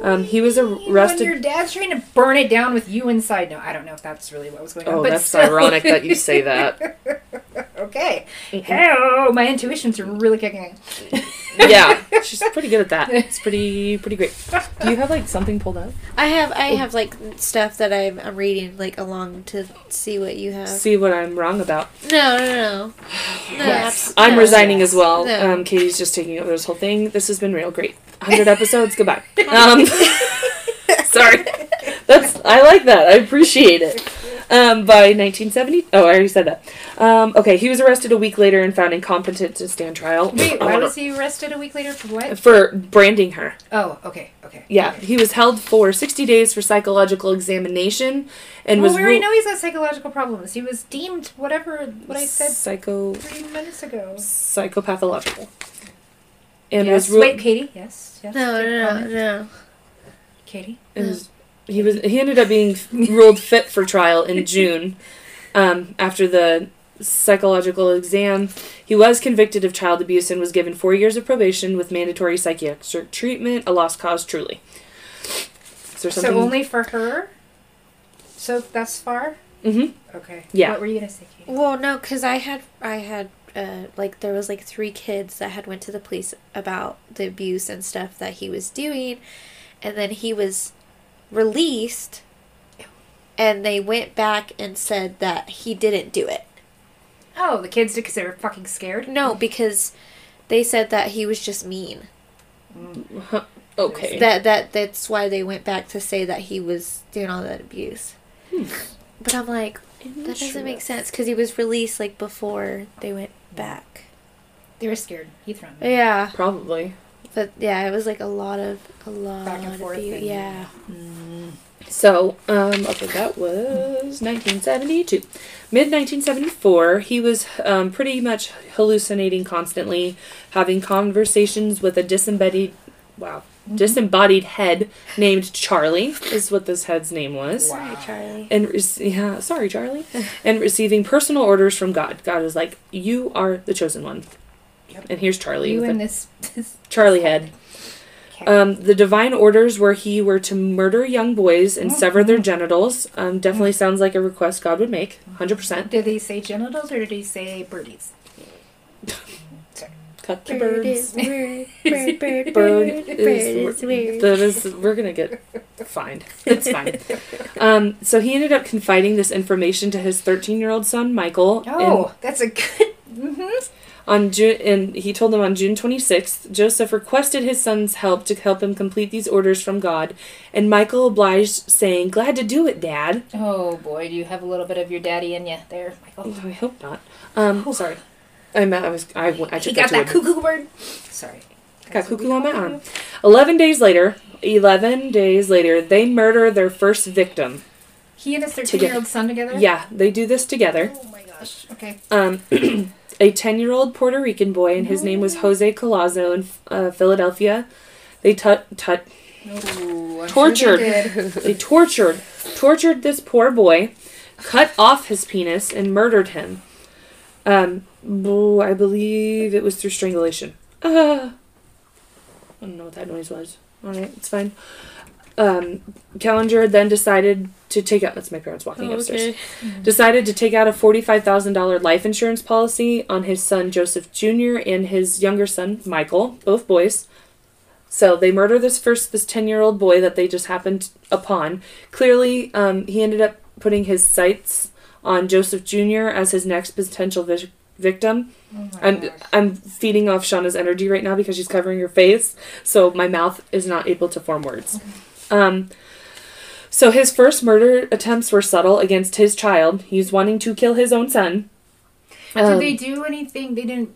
Um, he was When arrested. your dad's trying to burn it down with you inside. No, I don't know if that's really what was going on. Oh, but that's still. ironic that you say that. <laughs> okay. Hey, my intuitions are really kicking in. yeah, <laughs> she's pretty good at that. It's pretty pretty great. Do you have like something pulled up? I have I have like stuff that I'm, I'm reading like along to see what you have. See what I'm wrong about. No, no, no. no Yes. I'm no. resigning as well. No. Um, Katie's just taking over this whole thing. This has been real great. 100 <laughs> episodes. Goodbye. <laughs> Um, sorry. That's I like that. I appreciate it. Um, by 1970. Oh, I already said that. Um, okay, he was arrested a week later and found incompetent to stand trial. Wait, why was he arrested a week later for what? for branding her. Oh, okay, okay. Yeah, Okay. he was held for 60 days for psychological examination and well, was we already know he's got psychological problems. He was deemed whatever what I said psycho three minutes ago. psychopathological. And yes. was ru- Wait, Katie. Yes. Yes. No, no, no, no. Katie. it was- he was he ended up being <laughs> ruled fit for trial in <laughs> June um, after the psychological exam. He was convicted of child abuse and was given 4 years of probation with mandatory psychiatric treatment, a lost cause truly. Is there something So only for her. So thus far. Mhm. Okay. Yeah. What were you gonna say, Katie? Well, no, because I had I had uh, like there was like three kids that had went to the police about the abuse and stuff that he was doing, and then he was released, and they went back and said that he didn't do it. Oh, the kids did because they were fucking scared. No, because they said that he was just mean. Mm. <laughs> okay. That that that's why they went back to say that he was doing all that abuse. Hmm. But I'm like, that doesn't make sense because he was released like before they went back. They were scared. He threatened. them. Yeah, Probably. But yeah, it was like a lot of a lot Back and of forth and- yeah. So, um, okay, that was 1972. Mid 1974, he was um, pretty much hallucinating constantly, having conversations with a disembodied, wow, disembodied head named Charlie, is what this head's name was. Sorry, Charlie. And re- yeah, sorry, Charlie. and receiving personal orders from God. God was like, "You are the chosen one." Yep. And here's Charlie. You and this. <laughs> this Charlie head. Um, the divine orders were he were to murder young boys and sever their genitals. Um, definitely sounds like a request God would make. Hundred percent. did he say genitals or did he say birdies? <laughs> Sorry. Cut the Bird birds. is weird. Bird, bird, Bird bird, is weird. That is, we're gonna get fined. It's fine. <laughs> Um, so he ended up confiding this information to his 13 year old son Michael. Oh, that's a good. hmm On June, and he told them on June 26th, Joseph requested his son's help to help him complete these orders from God, and Michael obliged, saying, "Glad to do it, Dad." Oh boy, do you have a little bit of your daddy in you there, Michael? I hope not. Um, sorry, I meant I was I, I He got that cuckoo bird. Sorry. got cuckoo on my arm. Eleven days later, eleven days later, they murder their first victim. He and his 13 year old son together? Yeah, they do this together. Oh my gosh. Okay. Um, <clears throat> a 10 year old Puerto Rican boy, and his name was Jose Colazo in uh, Philadelphia. They tut tut Ooh, Tortured. Sure they <laughs> they tortured tortured this poor boy, cut off his penis, and murdered him. Um, I believe it was through strangulation. Ah, I don't know what that noise was. All right, it's fine. Um, then decided to take out. That's my parents walking Oh, upstairs. okay. Decided to take out a forty-five thousand dollar life insurance policy on his son Joseph Jr. and his younger son Michael, both boys. So they murder this first this ten year old boy that they just happened upon. Clearly, um, he ended up putting his sights on Joseph Jr. as his next potential vic- victim. Oh I'm gosh. I'm feeding off Shauna's energy right now because she's covering her face, so my mouth is not able to form words. Um, so his first murder attempts were subtle against his child. He was wanting to kill his own son. Did Um, they do anything? They didn't.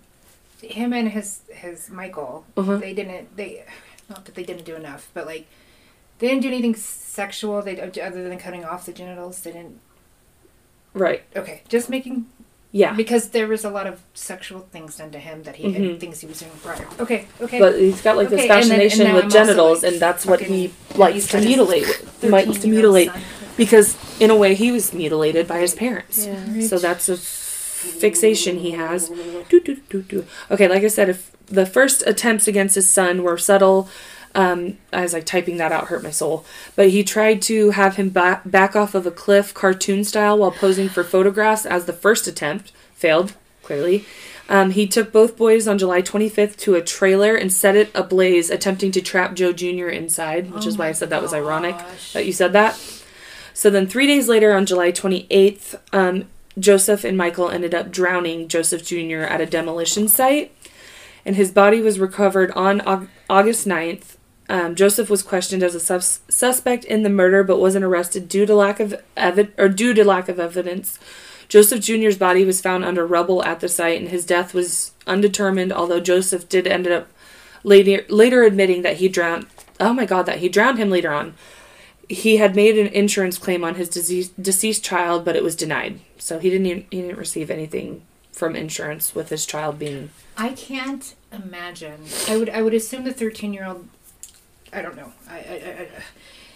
Him and his his Michael. Uh-huh. They didn't. They not that they didn't do enough, but like they didn't do anything sexual. They other than cutting off the genitals. They didn't. right? Okay, just making Yeah, because there was a lot of sexual things done to him that he Mhm. had things he was doing prior. Okay, okay. but he's got like this Okay, and then- and fascination with I'm genitals, like, and that's what he likes to mutilate. With, likes to mutilate son. because in a way he was mutilated by his parents. Yeah. So that's a fixation he has. Okay, like I said, if the first attempts against his son were subtle, um, I was like typing that out hurt my soul. But he tried to have him back, back off of a cliff, cartoon style, while posing for photographs. As the first attempt failed, clearly. Um, he took both boys on July 25th to a trailer and set it ablaze, attempting to trap Joe Jr. inside, which is why I said that was ironic that you said that. So then, three days later, on July 28th, um, Joseph and Michael ended up drowning Joseph Jr. at a demolition site, and his body was recovered on August 9th. Um, Joseph was questioned as a sus- suspect in the murder, but wasn't arrested due to lack of evi- or due to lack of evidence. Joseph Jr.'s body was found under rubble at the site, and his death was undetermined. Although Joseph did end up later later admitting that he drowned. Oh my God, that he drowned him later on he had made an insurance claim on his disease, deceased child, but it was denied. So he didn't even, he didn't receive anything from insurance with his child being. I can't imagine. I would I would assume the thirteen year old. I don't know. I, I, I,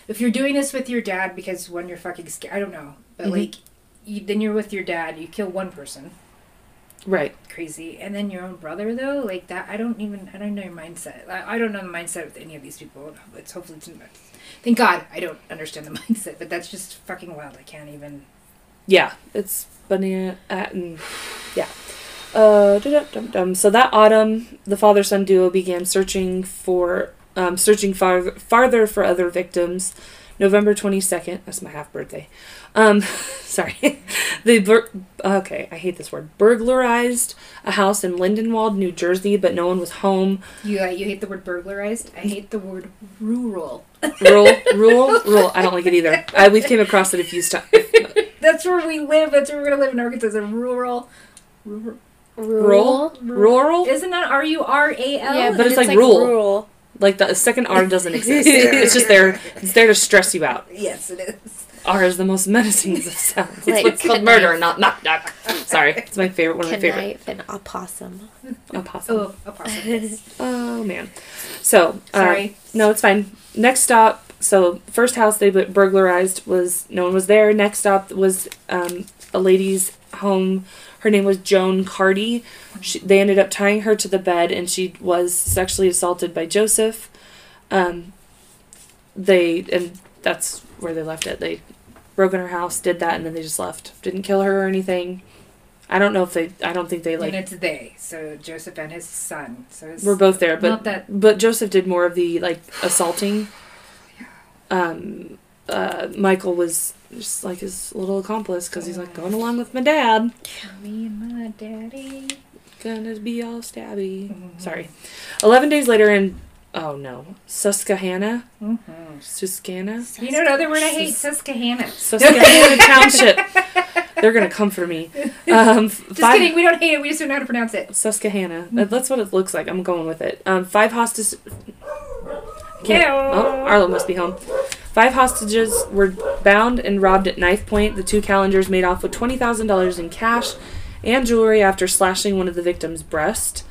if you're doing this with your dad because when you're fucking scared, I don't know. But Mhm. like, you, then you're with your dad. You kill one person, Right. crazy, and then your own brother though. Like that, I don't even. I don't know your mindset. I, I don't know the mindset with any of these people. It's hopefully it's. Thank God I don't understand the <laughs> mindset, but that's just fucking wild. I can't even. Yeah, it's banana at and yeah. Uh, so that autumn, the father-son duo began searching for um, searching far, farther for other victims. November twenty second. That's my half birthday. Um, <laughs> sorry. <laughs> they bur- okay. I hate this word. Burglarized a house in Lindenwold, New Jersey, but no one was home. You uh, you hate the word burglarized. I hate the word rural. <laughs> Rural, rural, rural. I don't like it either. I, we've came across it a few times. That's where we live. That's where we're gonna live in Arkansas. Is a rural. rural. Rural, rural. Isn't that R U R A L? Yeah, but it's like rural. rural. Like the second R doesn't exist. <laughs> it's just there. It's there to stress you out. Yes, it is. R is the most menacing of sounds. It's Like what's called knife. murder, not knock knock. Sorry, it's my favorite. One of my favorite. Knife and opossum. Opossum. Oh, a possum. yes. <laughs> Oh man. So uh, Sorry. no, it's fine. Next stop. So first house they burglarized was no one was there. Next stop was um, a lady's home. Her name was Joan Cardy. She, they ended up tying her to the bed, and she was sexually assaulted by Joseph. Um, they and that's where they left it. They broke in her house, did that, and then they just left. Didn't kill her or anything. I don't know if they. I don't think they like and it's they. So Joseph and his son. So it's we're both there, but that. but Joseph did more of the like assaulting. <sighs> Um, uh, Michael was just like his little accomplice because he's like going along with my dad. Me and my daddy. Gonna be all stabby. Mhm. Sorry. Eleven days later, in oh no, Susquehanna, Mm-hmm. Susquehanna, You know another word I hate? Susquehanna. Susquehanna <laughs> Township. They're gonna come for me. Um, Just five- kidding. We don't hate it. We just don't know how to pronounce it. Susquehanna. That- That's what it looks like. I'm going with it. Um, five hostages. Oh, Arlo must be home. Five hostages were bound and robbed at knife point. The two Kallingers made off with twenty thousand dollars in cash and jewelry after slashing one of the victims' breast.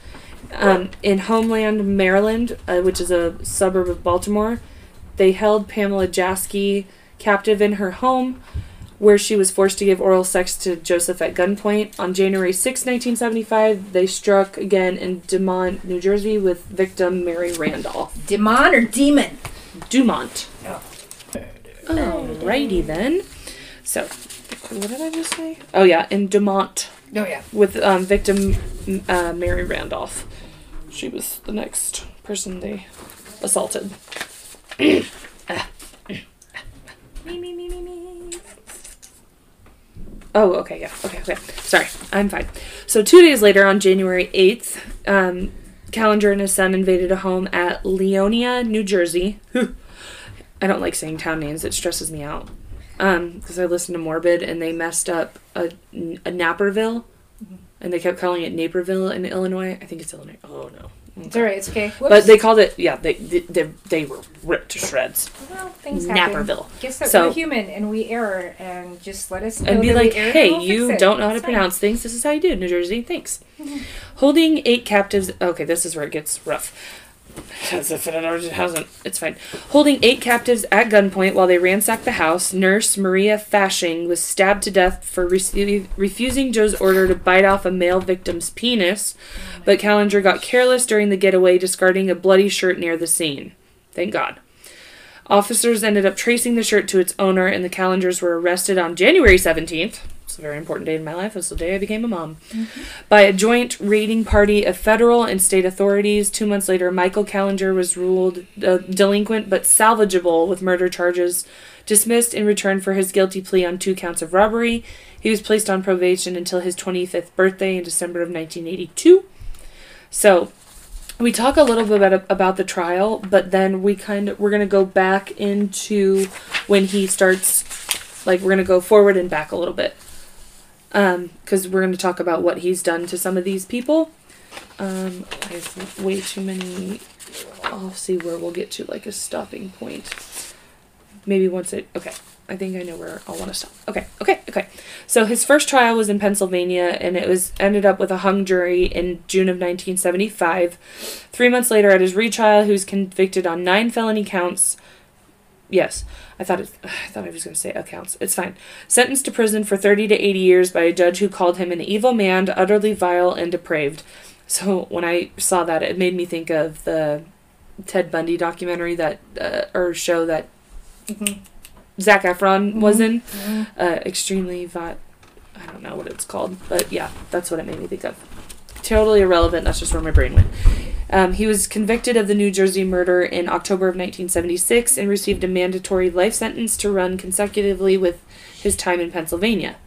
Um, in Homeland, Maryland, uh, which is a suburb of Baltimore, they held Pamela Jaski captive in her home, where she was forced to give oral sex to Joseph at gunpoint. On January 6, 1975, they struck again in Dumont, New Jersey, with victim Mary Randolph. Demon or demon? Dumont. Oh. Alrighty then. So, what did I just say? Oh yeah, in Dumont Oh yeah. with um, victim uh, Mary Randolph. She was the next person they assaulted. Me me me me me. Oh, okay, yeah. Okay, okay. Sorry, I'm fine. So, two days later, on January 8th, um, Kallinger and his son invaded a home at Leonia, New Jersey. <laughs> I don't like saying town names, it stresses me out. Um, because I listened to Morbid and they messed up a, a Naperville mm-hmm. and they kept calling it Naperville in Illinois. I think it's Illinois. Oh, no. It's alright. It's okay. Whoops. But they called it, yeah, they, they, they, they were ripped to shreds. well, things happen. Naperville. Guess that So- we're human and we err, and just let us know and be like, hey, we'll you don't know how to It's fine. pronounce things. This is how you do it, New Jersey. Thanks. <laughs> Holding eight captives. Okay, this is where it gets rough. As if it hasn't. It's fine. Holding eight captives at gunpoint while they ransacked the house, nurse Maria Fasching was stabbed to death for rece- refusing Joe's order to bite off a male victim's penis, but Kallinger got careless during the getaway, discarding a bloody shirt near the scene. Thank God. Officers ended up tracing the shirt to its owner, and the Kallingers were arrested on January 17th. It's a very important day in my life. It's the day I became a mom. By a joint raiding party of federal and state authorities. Two months later, Michael Kallinger was ruled uh, delinquent but salvageable with murder charges, dismissed in return for his guilty plea on two counts of robbery. He was placed on probation until his 25th birthday in December of 1982. So, we talk a little bit about, about the trial, but then we kind of we're gonna go back into when he starts, like we're gonna go forward and back a little bit, um, because we're gonna talk about what he's done to some of these people. Um, I have way too many. I'll see where we'll get to like a stopping point. Maybe once it. Okay, I think I know where I'll want to stop. Okay, okay, okay. So his first trial was in Pennsylvania, and it was ended up with a hung jury in June of 1975. Three months later, at his retrial, he was convicted on nine felony counts. Yes, I thought it. I thought I was going to say accounts. It's fine. Sentenced to prison for 30 to 80 years by a judge who called him an evil man, utterly vile and depraved. So when I saw that, it made me think of the Ted Bundy documentary that uh, or show that Mhm. Zac Efron was in. Mhm. Uh, extremely vi I don't know what it's called, but yeah, that's what it made me think of. Totally irrelevant. That's just where my brain went. Um, he was convicted of the New Jersey murder in October of 1976 and received a mandatory life sentence to run consecutively with his time in Pennsylvania.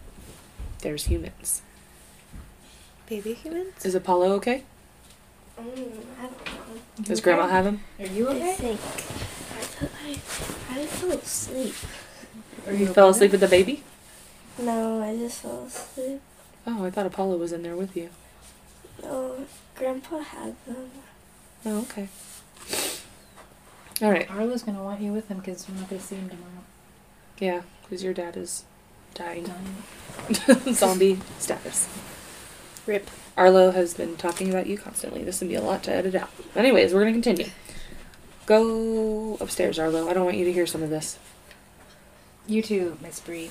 There's humans. Baby humans? Is Apollo okay? Mm, I don't know. Does Grandma have him? Are you I okay? think I, fell- I, I fell asleep. Are You okay fell asleep with the baby? No, I just fell asleep. Oh, I thought Apollo was in there with you. No, Grandpa had them. Oh, okay. All right. Arlo's gonna want you with him because we're not gonna see him tomorrow. Yeah, because your dad is dying. Dying. <laughs> Zombie status. Rip. Arlo has been talking about you constantly. This would be a lot to edit out. Anyways, we're gonna continue. Go upstairs, Arlo. I don't want you to hear some of this. You too, Miss Bree.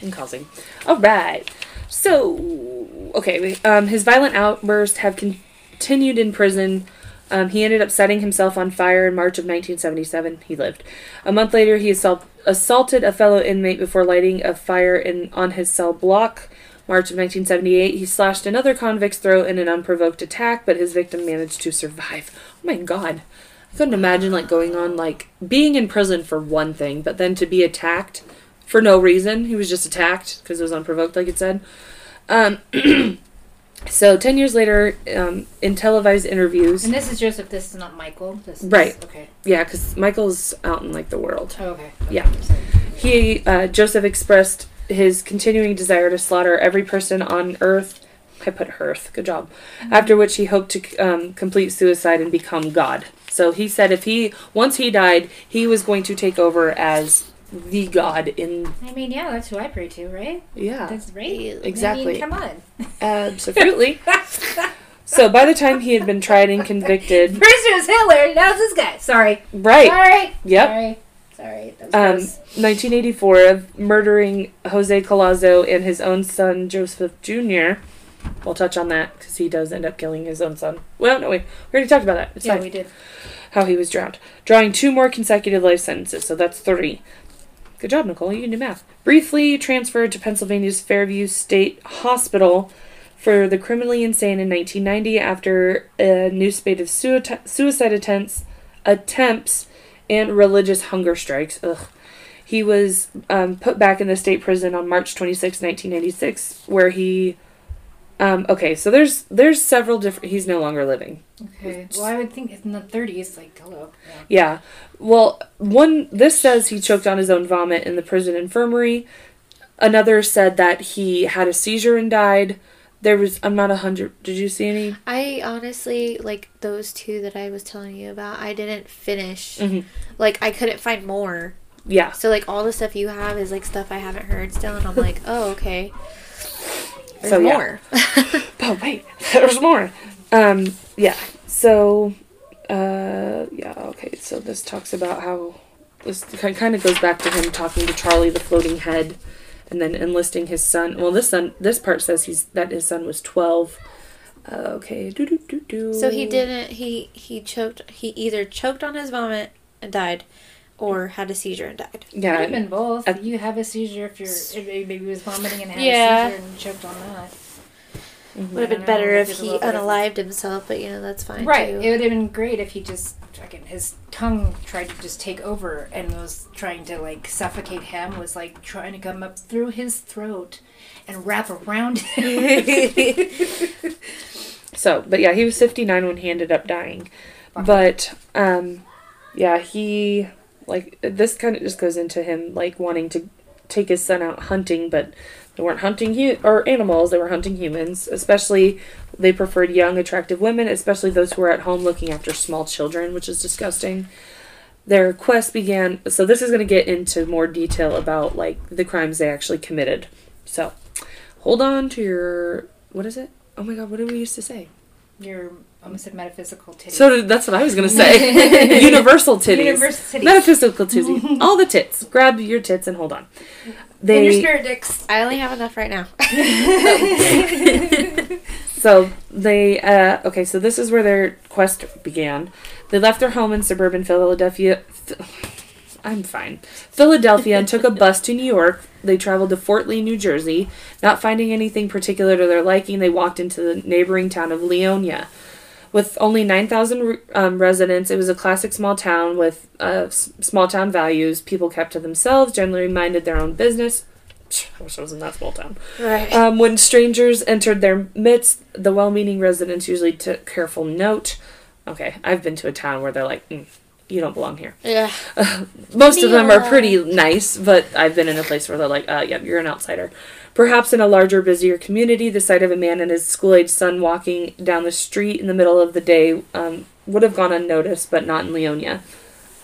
And causing. All right. So, okay, um, his violent outbursts have continued in prison. Um, he ended up setting himself on fire in March of 1977. He lived. A month later, he assault- assaulted a fellow inmate before lighting a fire in on his cell block. March of 1978, he slashed another convict's throat in an unprovoked attack, but his victim managed to survive. Oh my god. I couldn't imagine like going on like being in prison for one thing, but then to be attacked for no reason. He was just attacked because it was unprovoked, like it said. Um, <clears throat> so ten years later, um, in televised interviews, And this is Joseph. This is not Michael. This is, Right. Okay. yeah, because Michael's out in like the world. Oh, okay. okay. Yeah. He uh, Joseph expressed his continuing desire to slaughter every person on Earth. I put Earth. Good job. After which he hoped to um, complete suicide and become God. So he said if he once he died, he was going to take over as the God in I mean, yeah, that's who I pray to, right? yeah That's right. exactly. I mean, come on. absolutely. <laughs> so by the time he had been tried and convicted, <laughs> First it was Hitler. Now it's this guy. Sorry. right? Sorry. Yep. Sorry. Sorry. That was Um, gross. 1984 of murdering Jose Colazo and his own son Joseph Jr. We'll touch on that because he does end up killing his own son. Well, no, wait, we already talked about that. It's Yeah, fine. we did. How he was drowned, drawing two more consecutive life sentences. So that's three. Good job, Nicole. You can do math. Briefly transferred to Pennsylvania's Fairview State Hospital for the criminally insane in 1990 after a new spate of suicide attempts, attempts and religious hunger strikes. Ugh. He was um, put back in the state prison on March 26, 1996, where he. Um, okay, so there's there's several different. He's no longer living. Okay. Well, I would think in the 30s, like, hello. Yeah. Yeah. Well, one this says he choked on his own vomit in the prison infirmary. Another said that he had a seizure and died. There was I'm not a hundred. Did you see any? I honestly like those two that I was telling you about. I didn't finish. Mhm. Like I couldn't find more. Yeah. So like all the stuff you have is like stuff I haven't heard still, and I'm like, oh okay. There's So, yeah. more. <laughs> Oh wait, there's more. Um. Yeah. So. Uh. Yeah. Okay. So this talks about how this kind of goes back to him talking to Charlie, the floating head, and then enlisting his son. Well, this son. This part says he's that his son was twelve. Uh, okay. Do do do do. so he didn't. He he choked. He either choked on his vomit and died, or had a seizure and died. Yeah, Could Yeah. have been both. I- you have a seizure if you're if baby was vomiting and had Yeah. a seizure and choked on that. Mhm. Would have I been know, better if he little bit unalived himself, but you know that's fine Right. too. It would have been great if he just fucking his tongue tried to just take over and was trying to like suffocate him. Was like trying to come up through his throat and wrap around <laughs> him. <laughs> So, but yeah, he was 59 when he ended up dying. But, um, yeah, he, like, this kind of just goes into him, like, wanting to take his son out hunting, but they weren't hunting hu- or animals, they were hunting humans. Especially, they preferred young, attractive women, especially those who were at home looking after small children, which is disgusting. Their quest began, so this is going to get into more detail about, like, the crimes they actually committed. So, hold on to your, what is it? Oh my god, what did we used to say? Your almost said metaphysical titty. So did, that's what I was gonna say. <laughs> Universal titties. Universal titties. Metaphysical <laughs> titties. All the tits. Grab your tits and hold on. and They your spirit dicks. I only have enough right now. <laughs> so they uh, okay. So this is where their quest began. They left their home in suburban Philadelphia. I'm fine. Philadelphia and took a bus to New York. They traveled to Fort Lee, New Jersey. Not finding anything particular to their liking, they walked into the neighboring town of Leonia. With only 9,000 um, residents, it was a classic small town with uh, s- small town values. People kept to themselves, generally minded their own business. I wish I was in that small town. right. Um, when strangers entered their midst, the well meaning residents usually took careful note. Okay, I've been to a town where they're like, mm, you don't belong here. yeah. <laughs> Most of them are pretty nice, but I've been in a place where they're like, uh, yeah, you're an outsider. Perhaps in a larger, busier community, the sight of a man and his school aged son walking down the street in the middle of the day um, would have gone unnoticed, but not in Leonia.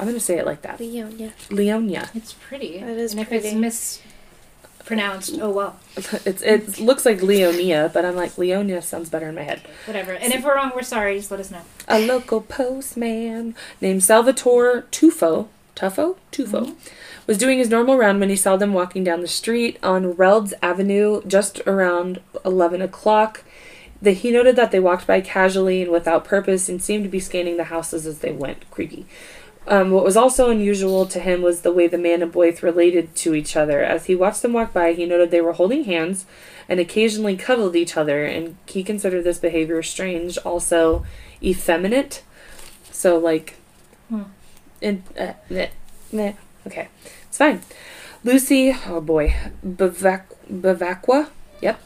I'm going to say it like that. Leonia. Leonia. It's pretty. It is and pretty. if it's mispronounced, oh well. <laughs> It's It looks like Leonia, but I'm like, Leonia sounds better in my head. Whatever. And if we're wrong, we're sorry. Just let us know. a local postman named Salvatore Tufo, Tuffo, Tufo, was doing his normal round when he saw them walking down the street on Relds Avenue just around 11 o'clock. The, he noted that they walked by casually and without purpose and seemed to be scanning the houses as they went. Creepy. Um, what was also unusual to him was the way the man and boy related to each other. As he watched them walk by, he noted they were holding hands and occasionally cuddled each other, and he considered this behavior strange, also effeminate. So, like, Hmm. in, uh, meh, meh. okay, fine. Lucy, oh boy, Bavac- Bavacqua, yep.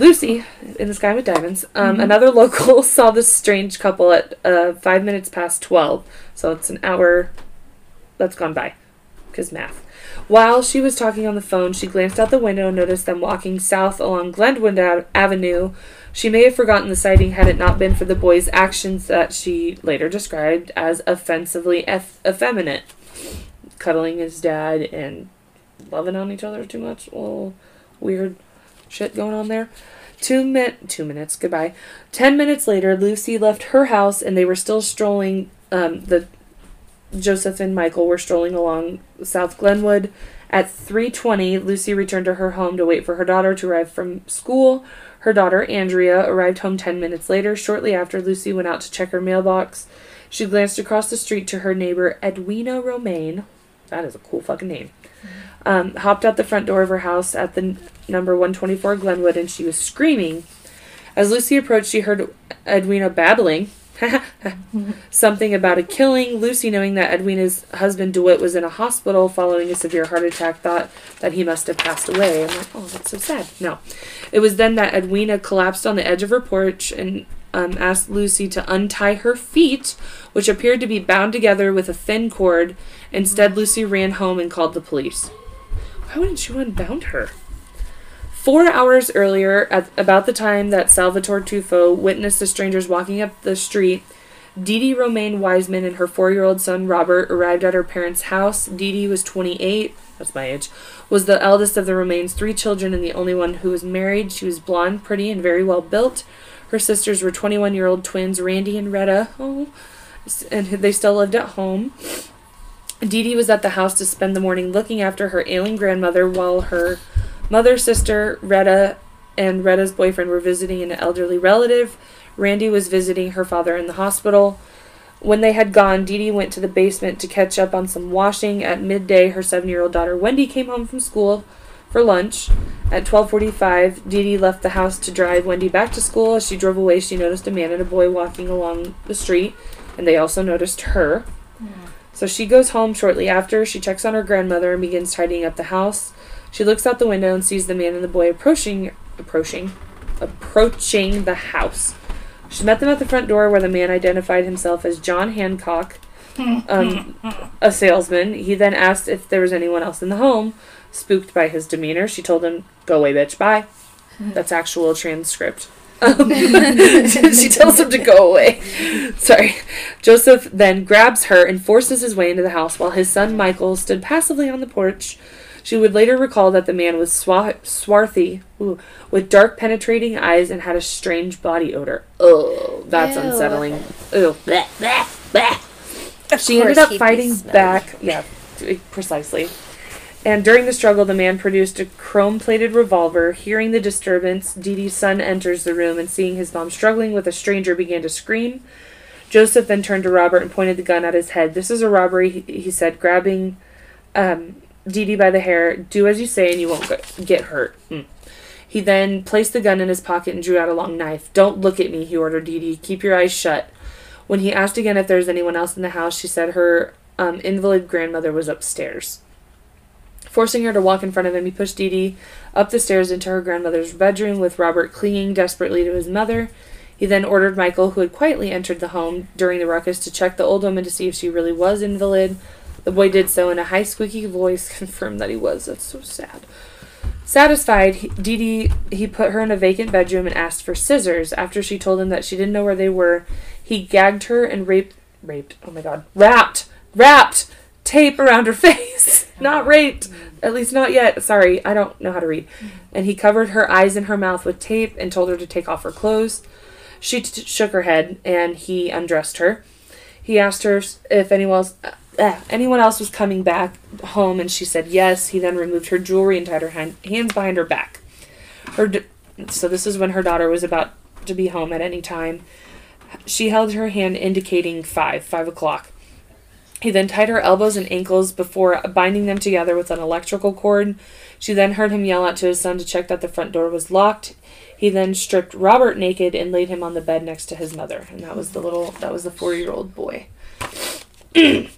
Lucy, in the sky with diamonds. Um, Another <laughs> local saw this strange couple at uh, five minutes past 12. So it's an hour that's gone by. Because math. While she was talking on the phone, she glanced out the window and noticed them walking south along Glenwood Ave- Avenue. She may have forgotten the sighting had it not been for the boy's actions that she later described as offensively eff- effeminate. Cuddling his dad and loving on each other too much. Well, weird shit going on there. Two min two minutes, goodbye. Ten minutes later, Lucy left her house and they were still strolling um, the Joseph and Michael were strolling along South Glenwood. At 3:20, Lucy returned to her home to wait for her daughter to arrive from school. Her daughter, Andrea, arrived home 10 minutes later. Shortly after, Lucy went out to check her mailbox. She glanced across the street to her neighbor, Edwina Romaine. That is a cool fucking name. Um, hopped out the front door of her house at the n- number 124 Glenwood and she was screaming. As Lucy approached, she heard Edwina babbling. <laughs> something about a killing. Lucy, knowing that Edwina's husband DeWitt was in a hospital following a severe heart attack, thought that he must have passed away. I'm like, oh, that's so sad. No. It was then that Edwina collapsed on the edge of her porch and um, asked Lucy to untie her feet, which appeared to be bound together with a thin cord. Instead, Lucy ran home and called the police. Why wouldn't you unbound her? Four hours earlier, at about the time that Salvatore Tufo witnessed the strangers walking up the street, Dee Dee Romaine Wiseman and her four year old son Robert arrived at her parents' house. Dee Dee was 28, that's my age, was the eldest of the Romaines' three children and the only one who was married. She was blonde, pretty, and very well built. Her sisters were 21 year old twins, Randy and Retta, oh, and they still lived at home. Dee Dee was at the house to spend the morning looking after her ailing grandmother while her mother, sister, Retta, and Retta's boyfriend were visiting an elderly relative. Randy was visiting her father in the hospital. When they had gone, Dee Dee went to the basement to catch up on some washing. At midday, her seven-year-old daughter Wendy came home from school for lunch. At 12:45, Dee Dee left the house to drive Wendy back to school. As she drove away, she noticed a man and a boy walking along the street, and they also noticed her. So she goes home shortly after. She checks on her grandmother and begins tidying up the house. She looks out the window and sees the man and the boy approaching approaching approaching the house. She met them at the front door where the man identified himself as John Hancock, <laughs> um, a salesman. He then asked if there was anyone else in the home. Spooked by his demeanor, she told him, Go away, bitch, bye. <laughs> That's actual transcript. Um, <laughs> she tells him to go away. Sorry. Joseph then grabs her and forces his way into the house while his son Michael stood passively on the porch. She would later recall that the man was swa- swarthy, ooh, with dark penetrating eyes and had a strange body odor. Oh, that's Ew. unsettling. Ew. She ended up fighting back. Yeah, precisely. And during the struggle, the man produced a chrome plated revolver. Hearing the disturbance, Dee Dee's son enters the room and seeing his mom struggling with a stranger began to scream. Joseph then turned to Robert and pointed the gun at his head. This is a robbery, he, he said, grabbing um, Dee Dee by the hair. Do as you say and you won't get hurt. Mm. He then placed the gun in his pocket and drew out a long knife. Don't look at me, he ordered Dee Dee. Keep your eyes shut. When he asked again if there was anyone else in the house, she said her um, invalid grandmother was upstairs. Forcing her to walk in front of him, he pushed Dee Dee up the stairs into her grandmother's bedroom with Robert clinging desperately to his mother. He then ordered Michael, who had quietly entered the home during the ruckus, to check the old woman to see if she really was invalid. The boy did so in a high, squeaky voice, <laughs> confirmed that he was. That's so sad. Satisfied, Dee Dee, he put her in a vacant bedroom and asked for scissors. After she told him that she didn't know where they were, he gagged her and raped, raped, oh my god, wrapped, wrapped tape around her <laughs> face. not raped. At least not yet. Sorry, I don't know how to read. And he covered her eyes and her mouth with tape and told her to take off her clothes. She t- shook her head and he undressed her. He asked her if anyone else, uh, anyone else was coming back home, and she said yes. He then removed her jewelry and tied her hand, hands behind her back. Her d- so this is when her daughter was about to be home at any time. She held her hand indicating five, five o'clock. He then tied her elbows and ankles before binding them together with an electrical cord. She then heard him yell out to his son to check that the front door was locked. He then stripped Robert naked and laid him on the bed next to his mother, and that was the little that was the four year old boy. <clears throat> I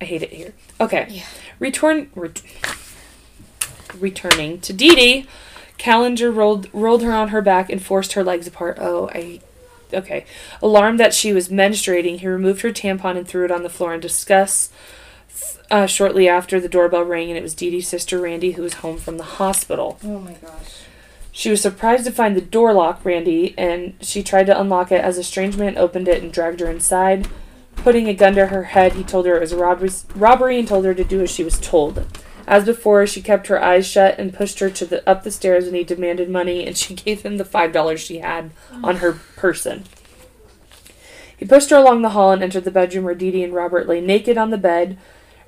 hate it here. Okay. Yeah. Return ret- returning to Dee Dee, Kallinger rolled rolled her on her back and forced her legs apart. Oh, I okay. Alarmed that she was menstruating, he removed her tampon and threw it on the floor in disgust. Uh, shortly after, the doorbell rang and it was Dee Dee's sister Randy who was home from the hospital. Oh my gosh. She was surprised to find the door locked, Randy, and she tried to unlock it as a strange man opened it and dragged her inside. Putting a gun to her head, he told her it was a robbery, robbery and told her to do as she was told. As before, she kept her eyes shut and pushed her to the up the stairs when he demanded money, and she <laughs> gave him the five dollars she had on her person. He pushed her along the hall and entered the bedroom where Dee Dee and Robert lay naked on the bed.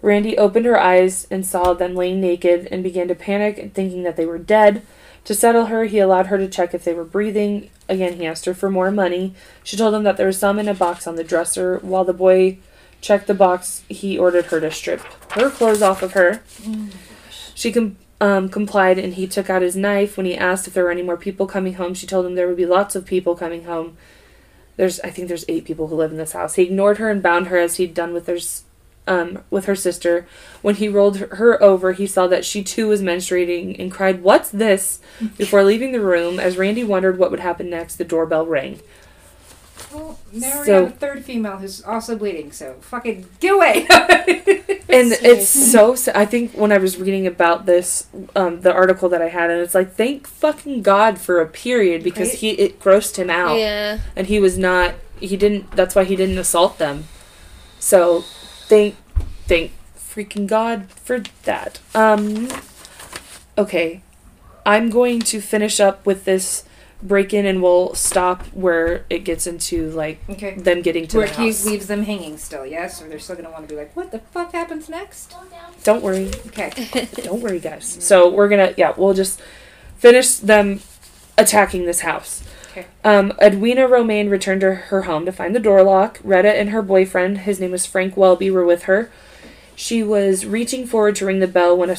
Randy opened her eyes and saw them laying naked and began to panic, thinking that they were dead. To settle her, he allowed her to check if they were breathing. Again, he asked her for more money. She told him that there was some in a box on the dresser. While the boy checked the box, he ordered her to strip her clothes off of her. She com- um, complied and he took out his knife. When he asked if there were any more people coming home, she told him there would be lots of people coming home. there's I think there's eight people who live in this house. He ignored her and bound her as he'd done with her um, with her sister. When he rolled her over, he saw that she too was menstruating and cried, "What's this?" <laughs> Before leaving the room, as Randy wondered what would happen next, the doorbell rang. Well, now we have a third female who's also bleeding, so fucking get away. <laughs> and it's so sa- i think when i was reading about this um, the article that i had and it's like thank fucking god for a period because Right? he it grossed him out Yeah. and he was not he didn't that's why he didn't assault them so thank thank freaking god for that um okay i'm going to finish up with this break in and we'll stop where it gets into like okay. them getting to Where the he house. leaves them hanging still, yes? Or they're still gonna want to be like, what the fuck happens next? don't worry Okay. <laughs> <laughs> Don't worry, guys. So we're gonna, yeah, we'll just finish them attacking this house. Okay. Um, Edwina Romaine returned to her home to find the door lock. Retta and her boyfriend, his name was Frank Welby, were with her. She was reaching forward to ring the bell when a,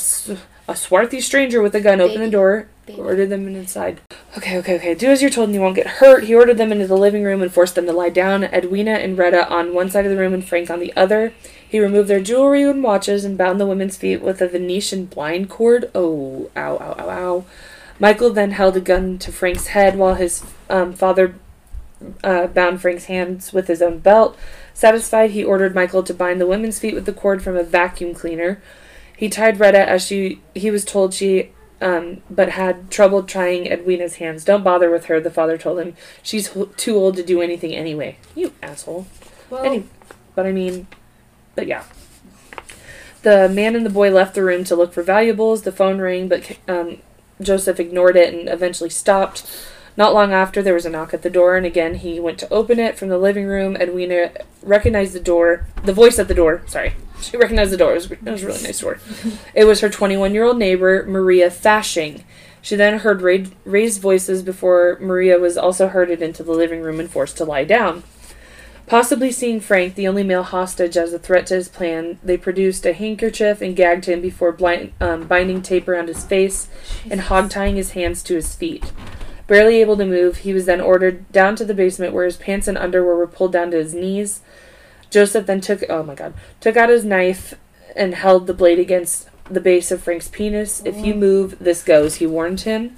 a swarthy stranger with a gun opened the door, Baby. ordered them inside. Okay, okay, okay. Do as you're told and you won't get hurt. He ordered them into the living room and forced them to lie down. Edwina and Retta on one side of the room and Frank on the other. He removed their jewelry and watches and bound the women's feet with a Venetian blind cord. Oh, ow, ow, ow, ow. Michael then held a gun to Frank's head while his um, father uh, bound Frank's hands with his own belt. Satisfied, he ordered Michael to bind the women's feet with the cord from a vacuum cleaner. He tied Retta as she he was told she um, but had trouble trying Edwina's hands. Don't bother with her, the father told him. She's h- too old to do anything anyway. You asshole. Well, Any, but I mean, but yeah. The man and the boy left the room to look for valuables. The phone rang, but um, Joseph ignored it and eventually stopped. Not long after, there was a knock at the door, and again he went to open it from the living room. Edwina recognized the door, the voice at the door. Sorry, <laughs> she recognized the door. It was, it was a really nice door. It was her 21 year old neighbor, Maria Fasching. She then heard ra- raised voices before Maria was also herded into the living room and forced to lie down. Possibly seeing Frank, the only male hostage, as a threat to his plan, they produced a handkerchief and gagged him before blind, um, binding tape around his face and hog tying his hands to his feet. Barely able to move, he was then ordered down to the basement where his pants and underwear were pulled down to his knees. Joseph then took oh my god took out his knife and held the blade against the base of Frank's penis. If you move, this goes. He warned him.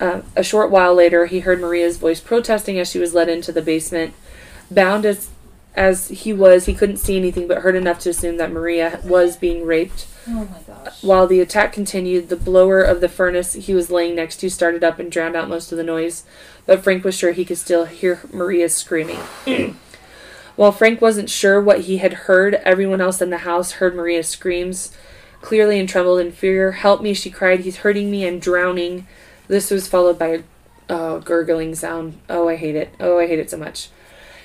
Uh, a short while later, he heard Maria's voice protesting as she was led into the basement. Bound as as he was, he couldn't see anything but heard enough to assume that Maria was being raped. oh my gosh. While the attack continued, the blower of the furnace he was laying next to started up and drowned out most of the noise, but Frank was sure he could still hear Maria screaming. <clears throat> While Frank wasn't sure what he had heard, everyone else in the house heard Maria's screams clearly and trembled in fear. Help me, she cried. He's hurting me. I'm drowning. This was followed by a gurgling sound. Oh, I hate it. Oh, I hate it so much.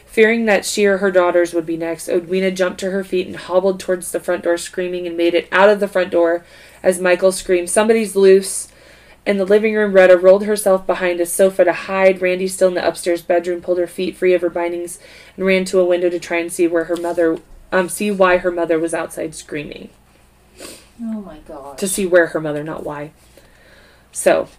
Fearing that she or her daughters would be next, Edwina jumped to her feet and hobbled towards the front door, screaming, and made it out of the front door as Michael screamed, Somebody's loose! In the living room, Retta rolled herself behind a sofa to hide. Randy, still in the upstairs bedroom, pulled her feet free of her bindings and ran to a window to try and see where her mother, um, see why her mother was outside screaming. Oh my god. To see where her mother, not why. So,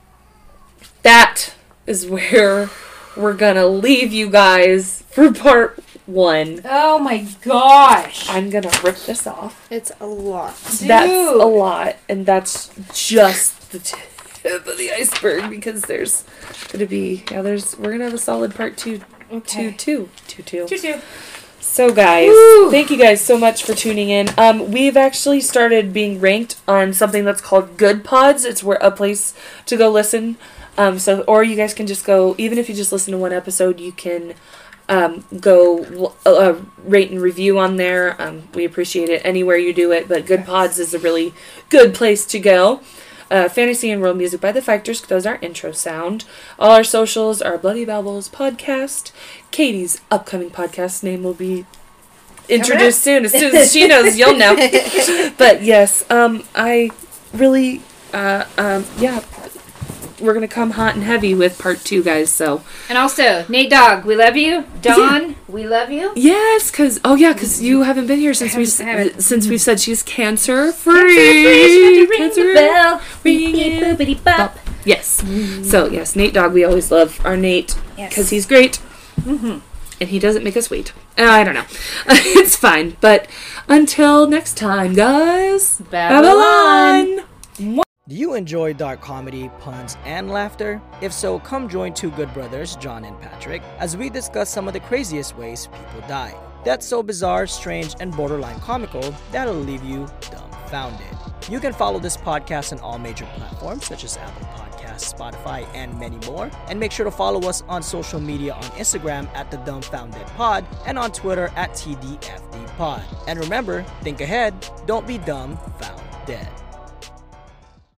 that is where we're gonna leave you guys for part one. Oh my gosh. I'm gonna rip this off. It's a lot. That's a lot, and that's just the tip of the iceberg because there's gonna be yeah. There's we're gonna have a solid part two, two, Okay. two, two, two. Choo choo. So guys, Woo! thank you guys so much for tuning in. Um, we've actually started being ranked on something that's called Good Pods. It's where a place to go listen. Um, so or you guys can just go. Even if you just listen to one episode, you can um, go uh, rate and review on there. Um, we appreciate it anywhere you do it. But Good Pods is a really good place to go. Uh, Fantasy and World Music by the Factors does our intro sound. All our socials are Bloody Babbles Podcast. Katie's upcoming podcast name will be introduced soon. As soon as she <laughs> knows, you'll know. <laughs> but yes, um, I really, uh, um, yeah, we're gonna come hot and heavy with part two, guys. So And also, Nate Dog, we love you. Dawn, we love you. yes, cause oh yeah, cause you haven't been here since we haven't- I haven't. since we said she's cancer free. Cancer- bell. ring it. Boopity bop. Yes. So yes, Nate Dog. We always love our Nate Yes. because he's great. and he doesn't make us wait. Uh, I don't know. <laughs> it's fine. But until next time, guys. Babylon. Babylon. Do you enjoy dark comedy, puns, and laughter? If so, come join two good brothers, John and Patrick, as we discuss some of the craziest ways people die. That's so bizarre, strange, and borderline comical that'll leave you dumbfounded. You can follow this podcast on all major platforms such as Apple Podcasts, Spotify, and many more. And make sure to follow us on social media on Instagram at the Dumbfounded Pod and on Twitter at TDFD Pod. And remember, think ahead, don't be dumb, found dead.